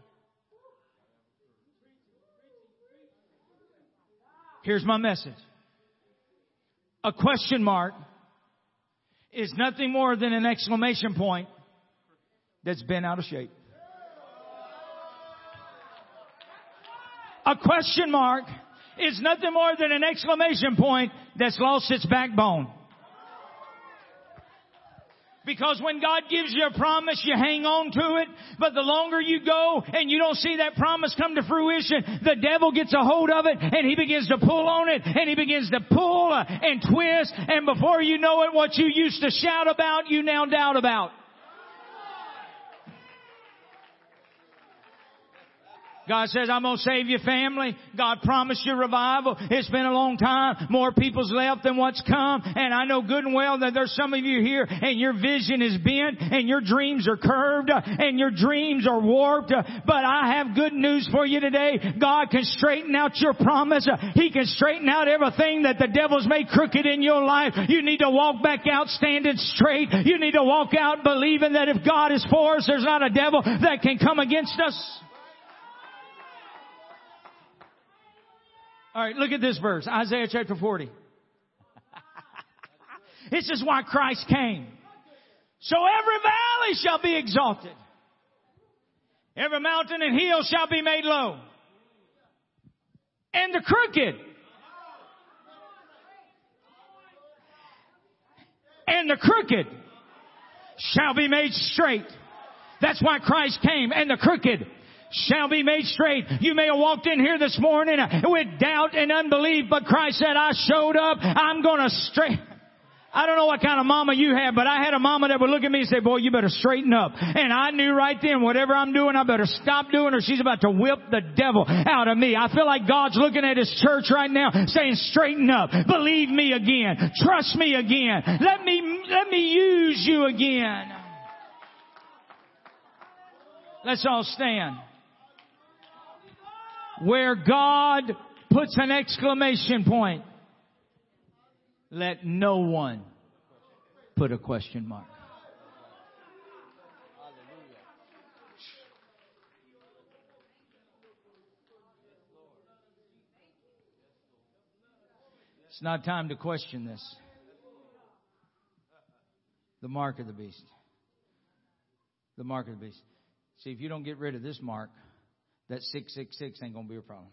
Here's my message. A question mark is nothing more than an exclamation point that's been out of shape. A question mark is nothing more than an exclamation point that's lost its backbone. Because when God gives you a promise, you hang on to it. But the longer you go and you don't see that promise come to fruition, the devil gets a hold of it and he begins to pull on it and he begins to pull and twist. And before you know it, what you used to shout about, you now doubt about. God says, I'm going to save your family. God promised you revival. It's been a long time. More people's left than what's come. And I know good and well that there's some of you here and your vision is bent and your dreams are curved and your dreams are warped. But I have good news for you today. God can straighten out your promise. He can straighten out everything that the devil's made crooked in your life. You need to walk back out standing straight. You need to walk out believing that if God is for us, there's not a devil that can come against us. All right, look at this verse, Isaiah chapter 40. this is why Christ came. So every valley shall be exalted. Every mountain and hill shall be made low. And the crooked and the crooked shall be made straight. That's why Christ came and the crooked shall be made straight. You may have walked in here this morning with doubt and unbelief, but Christ said, I showed up. I'm gonna straight. I don't know what kind of mama you had, but I had a mama that would look at me and say, boy, you better straighten up. And I knew right then, whatever I'm doing, I better stop doing or she's about to whip the devil out of me. I feel like God's looking at his church right now saying, straighten up. Believe me again. Trust me again. Let me, let me use you again. Let's all stand. Where God puts an exclamation point, let no one put a question mark. It's not time to question this. The mark of the beast. The mark of the beast. See, if you don't get rid of this mark, that 666 ain't going to be a problem.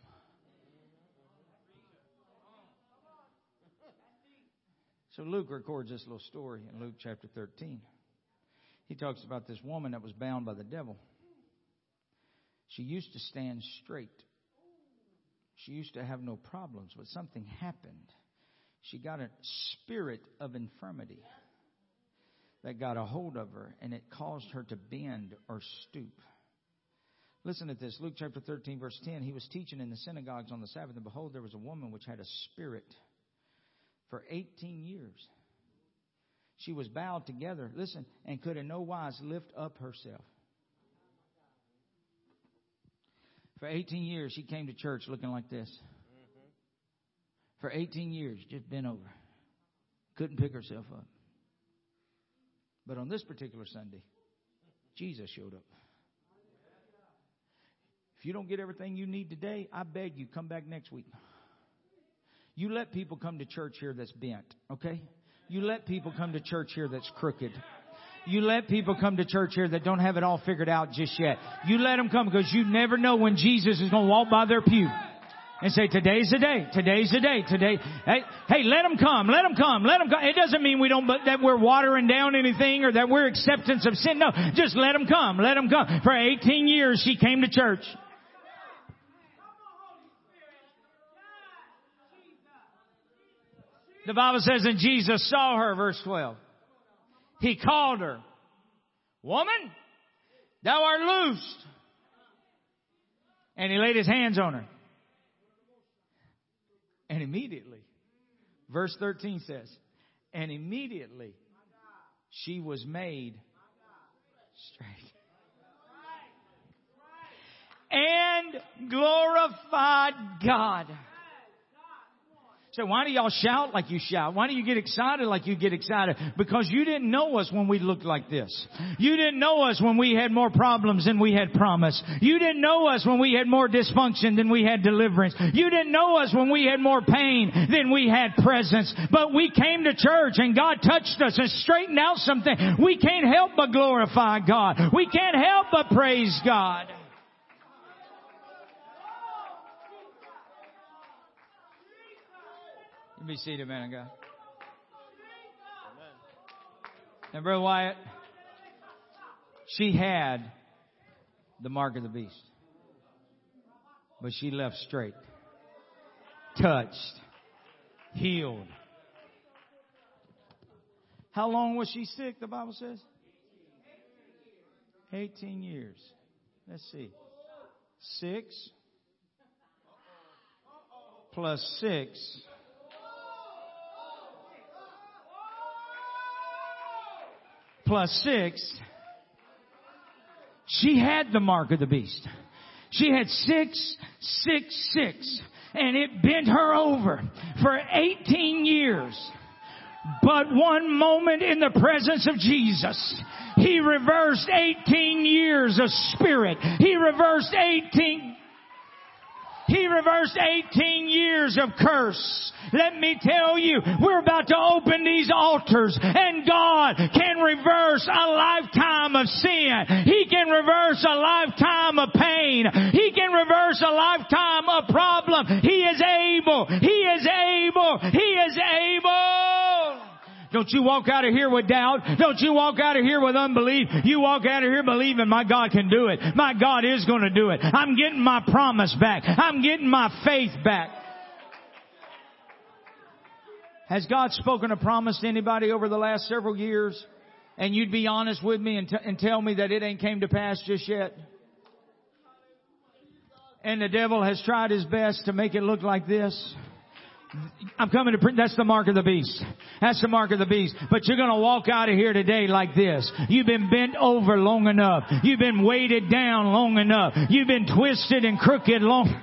So Luke records this little story in Luke chapter 13. He talks about this woman that was bound by the devil. She used to stand straight. She used to have no problems, but something happened. She got a spirit of infirmity that got a hold of her and it caused her to bend or stoop. Listen to this. Luke chapter 13 verse 10. He was teaching in the synagogues on the Sabbath and behold there was a woman which had a spirit for 18 years. She was bowed together, listen, and could in no wise lift up herself. For 18 years, she came to church looking like this. Mm-hmm. For 18 years, just bent over. Couldn't pick herself up. But on this particular Sunday, Jesus showed up. If you don't get everything you need today, I beg you, come back next week. You let people come to church here that's bent, okay? You let people come to church here that's crooked. You let people come to church here that don't have it all figured out just yet. You let them come because you never know when Jesus is going to walk by their pew and say, today's the day, today's the day, today. Hey, hey, let them come, let them come, let them come. It doesn't mean we don't, that we're watering down anything or that we're acceptance of sin. No, just let them come, let them come. For 18 years she came to church. The Bible says, and Jesus saw her, verse 12. He called her, Woman, thou art loosed. And he laid his hands on her. And immediately, verse 13 says, and immediately she was made straight. And glorified God. So why do y'all shout like you shout? Why do you get excited like you get excited? Because you didn't know us when we looked like this. You didn't know us when we had more problems than we had promise. You didn't know us when we had more dysfunction than we had deliverance. You didn't know us when we had more pain than we had presence. But we came to church and God touched us and straightened out something. We can't help but glorify God. We can't help but praise God. Be seated, man of God. And Brother Wyatt, she had the mark of the beast. But she left straight, touched, healed. How long was she sick, the Bible says? 18 years. Let's see. Six plus six plus six, she had the mark of the beast. She had six, six, six, and it bent her over for 18 years. But one moment in the presence of Jesus, He reversed 18 years of spirit. He reversed 18 he reversed 18 years of curse. Let me tell you, we're about to open these altars and God can reverse a lifetime of sin. He can reverse a lifetime of pain. He can reverse a lifetime of problem. He is able. He is able. He is able. Don't you walk out of here with doubt. Don't you walk out of here with unbelief. You walk out of here believing my God can do it. My God is going to do it. I'm getting my promise back. I'm getting my faith back. Has God spoken a promise to anybody over the last several years? And you'd be honest with me and, t- and tell me that it ain't came to pass just yet? And the devil has tried his best to make it look like this. I'm coming to print. That's the mark of the beast. That's the mark of the beast. But you're to walk out of here today like this. You've been bent over long enough. You've been weighted down long enough. You've been twisted and crooked long.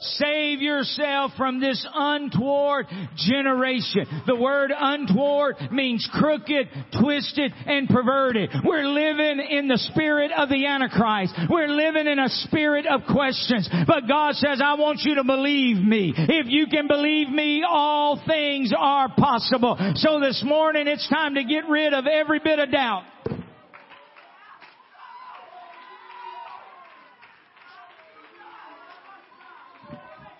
Save yourself from this untoward generation. The word untoward means crooked, twisted, and perverted. We're living in the spirit of the Antichrist. We're living in a spirit of questions. But God says, I want you to believe me. If you can believe me, all things are possible. So this morning it's time to get rid of every bit of doubt.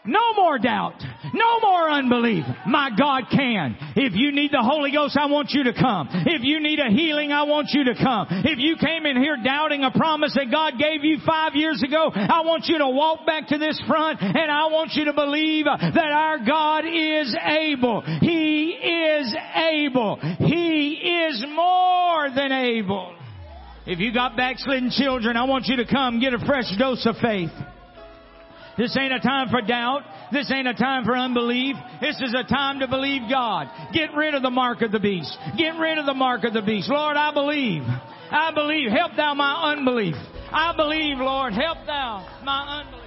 No more doubt. No more unbelief. My God can. If you need the Holy Ghost, I want you to come. If you need a healing, I want you to come. If you came in here doubting a promise that God gave you five years ago, I want you to walk back to this front and I want you to believe that our God is able. He is able. He is more than able. If you got backslidden children, I want you to come get a fresh dose of faith. This ain't a time for doubt. This ain't a time for unbelief. This is a time to believe God. Get rid of the mark of the beast. Get rid of the mark of the beast. Lord, I believe. I believe. Help thou my unbelief. I believe, Lord. Help thou my unbelief.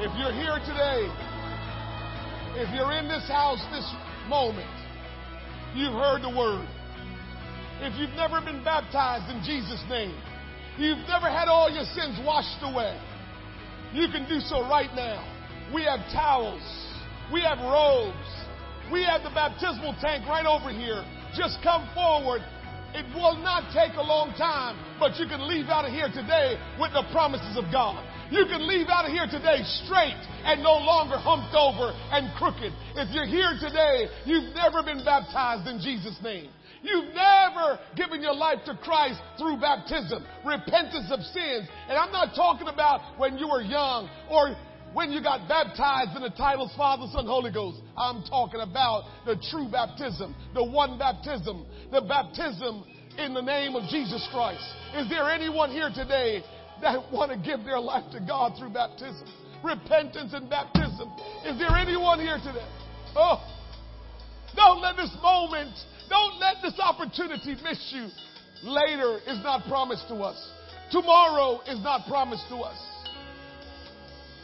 If you're here today, if you're in this house this moment, you've heard the word. If you've never been baptized in Jesus' name, you've never had all your sins washed away, you can do so right now. We have towels. We have robes. We have the baptismal tank right over here. Just come forward. It will not take a long time, but you can leave out of here today with the promises of God. You can leave out of here today straight and no longer humped over and crooked. If you're here today, you've never been baptized in Jesus' name. You've never given your life to Christ through baptism, repentance of sins. And I'm not talking about when you were young or when you got baptized in the titles Father, Son, Holy Ghost. I'm talking about the true baptism, the one baptism, the baptism in the name of Jesus Christ. Is there anyone here today that want to give their life to God through baptism? Repentance and baptism. Is there anyone here today? Oh, don't let this moment, don't let this opportunity miss you. Later is not promised to us. Tomorrow is not promised to us.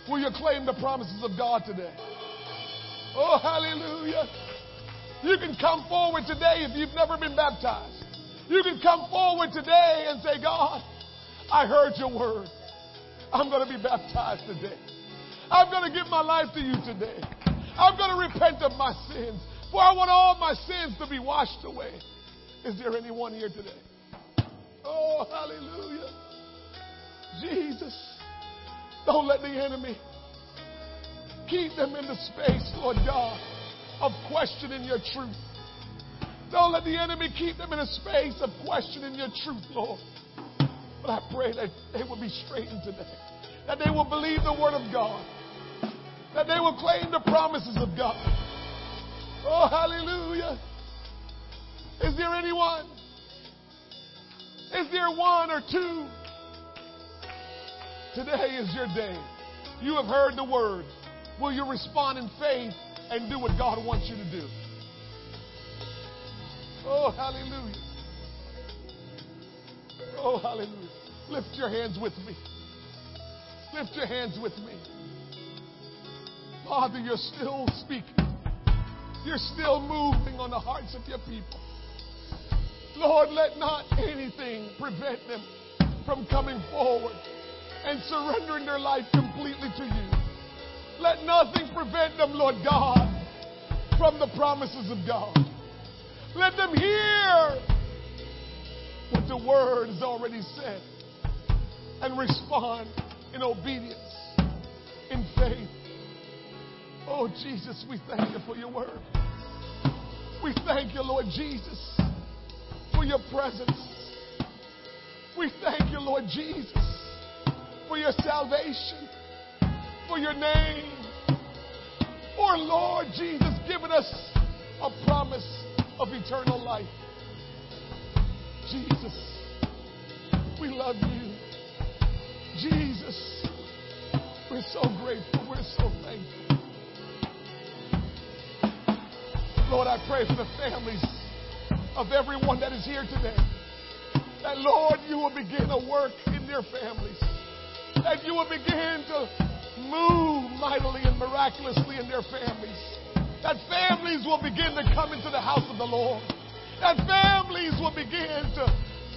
Will you claim the promises of God today? Oh, hallelujah. You can come forward today if you've never been baptized. You can come forward today and say, God, I heard your word. I'm going to be baptized today. I'm going to give my life to you today. I'm going to repent of my sins. For I want all my sins to be washed away. Is there anyone here today? Oh, hallelujah. Jesus. Don't let the enemy keep them in the space, Lord God, of questioning your truth. Don't let the enemy keep them in a space of questioning your truth, Lord. But I pray that they will be straightened today, that they will believe the word of God, that they will claim the promises of God. Oh, hallelujah. Is there anyone? Is there one or two? Today is your day. You have heard the word. Will you respond in faith and do what God wants you to do? Oh, hallelujah. Oh, hallelujah. Lift your hands with me. Lift your hands with me. Father, you're still speaking. You're still moving on the hearts of your people. Lord, let not anything prevent them from coming forward and surrendering their life completely to you. Let nothing prevent them, Lord God, from the promises of God. Let them hear what the word has already said and respond in obedience, in faith. Oh, Jesus, we thank you for your word. We thank you, Lord Jesus, for your presence. We thank you, Lord Jesus, for your salvation, for your name. For, Lord Jesus, giving us a promise of eternal life. Jesus, we love you. Jesus, we're so grateful. We're so thankful. Lord, I pray for the families of everyone that is here today. That, Lord, you will begin a work in their families. That you will begin to move mightily and miraculously in their families. That families will begin to come into the house of the Lord. That families will begin to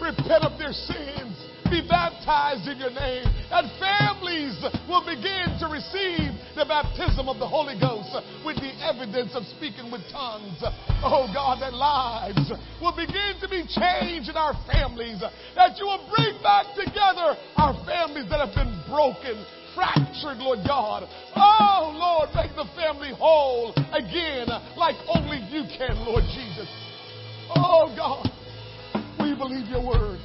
repent of their sins, be baptized in your name. That families will begin to receive the baptism of the Holy Ghost with the evidence of speaking with tongues. Oh God, that lives will begin to be changed in our families. That you will bring back together our families that have been broken, fractured, Lord God. Oh, Lord, make the family whole again like only you can, Lord Jesus. Oh, God, we believe your word.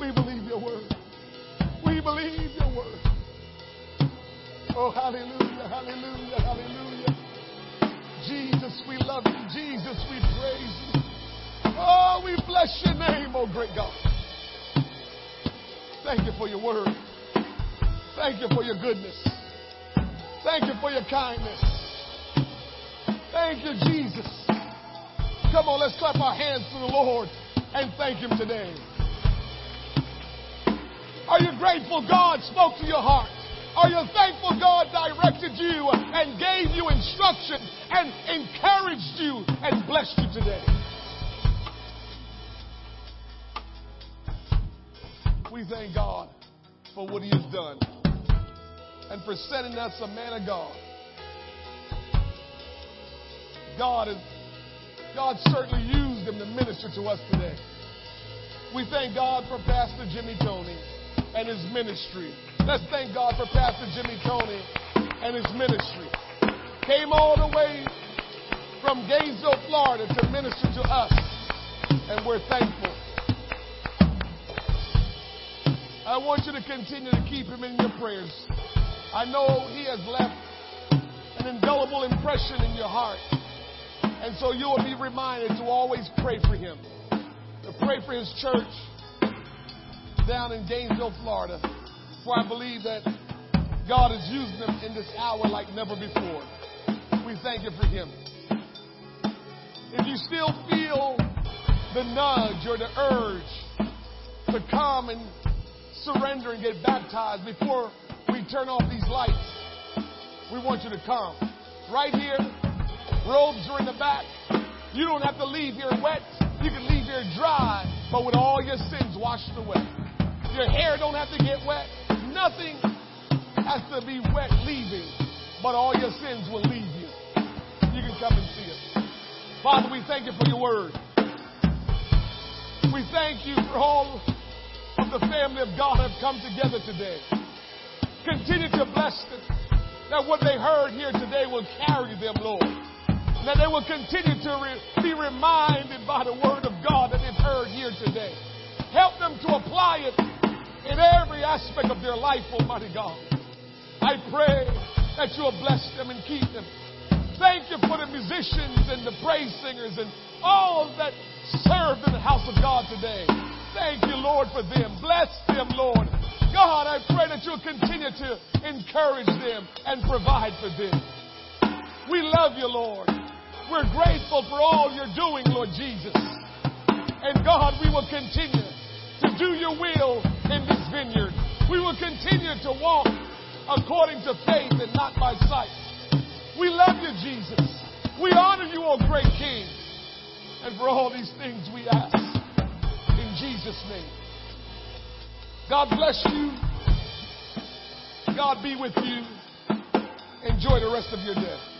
We believe your word. We believe your word. Oh, hallelujah, hallelujah, hallelujah. Jesus, we love you. Jesus, we praise you. Oh, we bless your name, oh great God. Thank you for your word. Thank you for your goodness. Thank you for your kindness. Thank you, Jesus. Come on, let's clap our hands to the Lord and thank Him today. Are you grateful God spoke to your heart? Are you thankful God directed you and gave you instruction and encouraged you and blessed you today. We thank God for what He has done and for sending us a man of God. God is God certainly used him to minister to us today. We thank God for Pastor Jimmy Toney and his ministry. Let's thank God for Pastor Jimmy Toney and his ministry. Came all the way from Gainesville, Florida to minister to us, and we're thankful. I want you to continue to keep him in your prayers. I know he has left an indelible impression in your heart. And so you will be reminded to always pray for him, to pray for his church down in Gainesville, Florida. For I believe that God is using them in this hour like never before. We thank you for him. If you still feel the nudge or the urge to come and surrender and get baptized before we turn off these lights, we want you to come. Right here, Robes are in the back. You don't have to leave here wet. You can leave here dry, but with all your sins washed away. Your hair don't have to get wet. Nothing has to be wet leaving, but all your sins will leave you. You can come and see us. Father, we thank you for your word. We thank you for all of the family of God have come together today. Continue to bless them. That what they heard here today will carry them, Lord that they will continue to re- be reminded by the word of God that they've heard here today. Help them to apply it in every aspect of their life, Almighty God. I pray that you will bless them and keep them. Thank you for the musicians and the praise singers and all that served in the house of God today. Thank you, Lord, for them. Bless them, Lord. God, I pray that you'll continue to encourage them and provide for them. We love you, Lord. We're grateful for all you're doing, Lord Jesus. And God, we will continue to do your will in this vineyard. We will continue to walk according to faith and not by sight. We love you, Jesus. We honor you, O great King. And for all these things we ask in Jesus' name. God bless you. God be with you. Enjoy the rest of your day.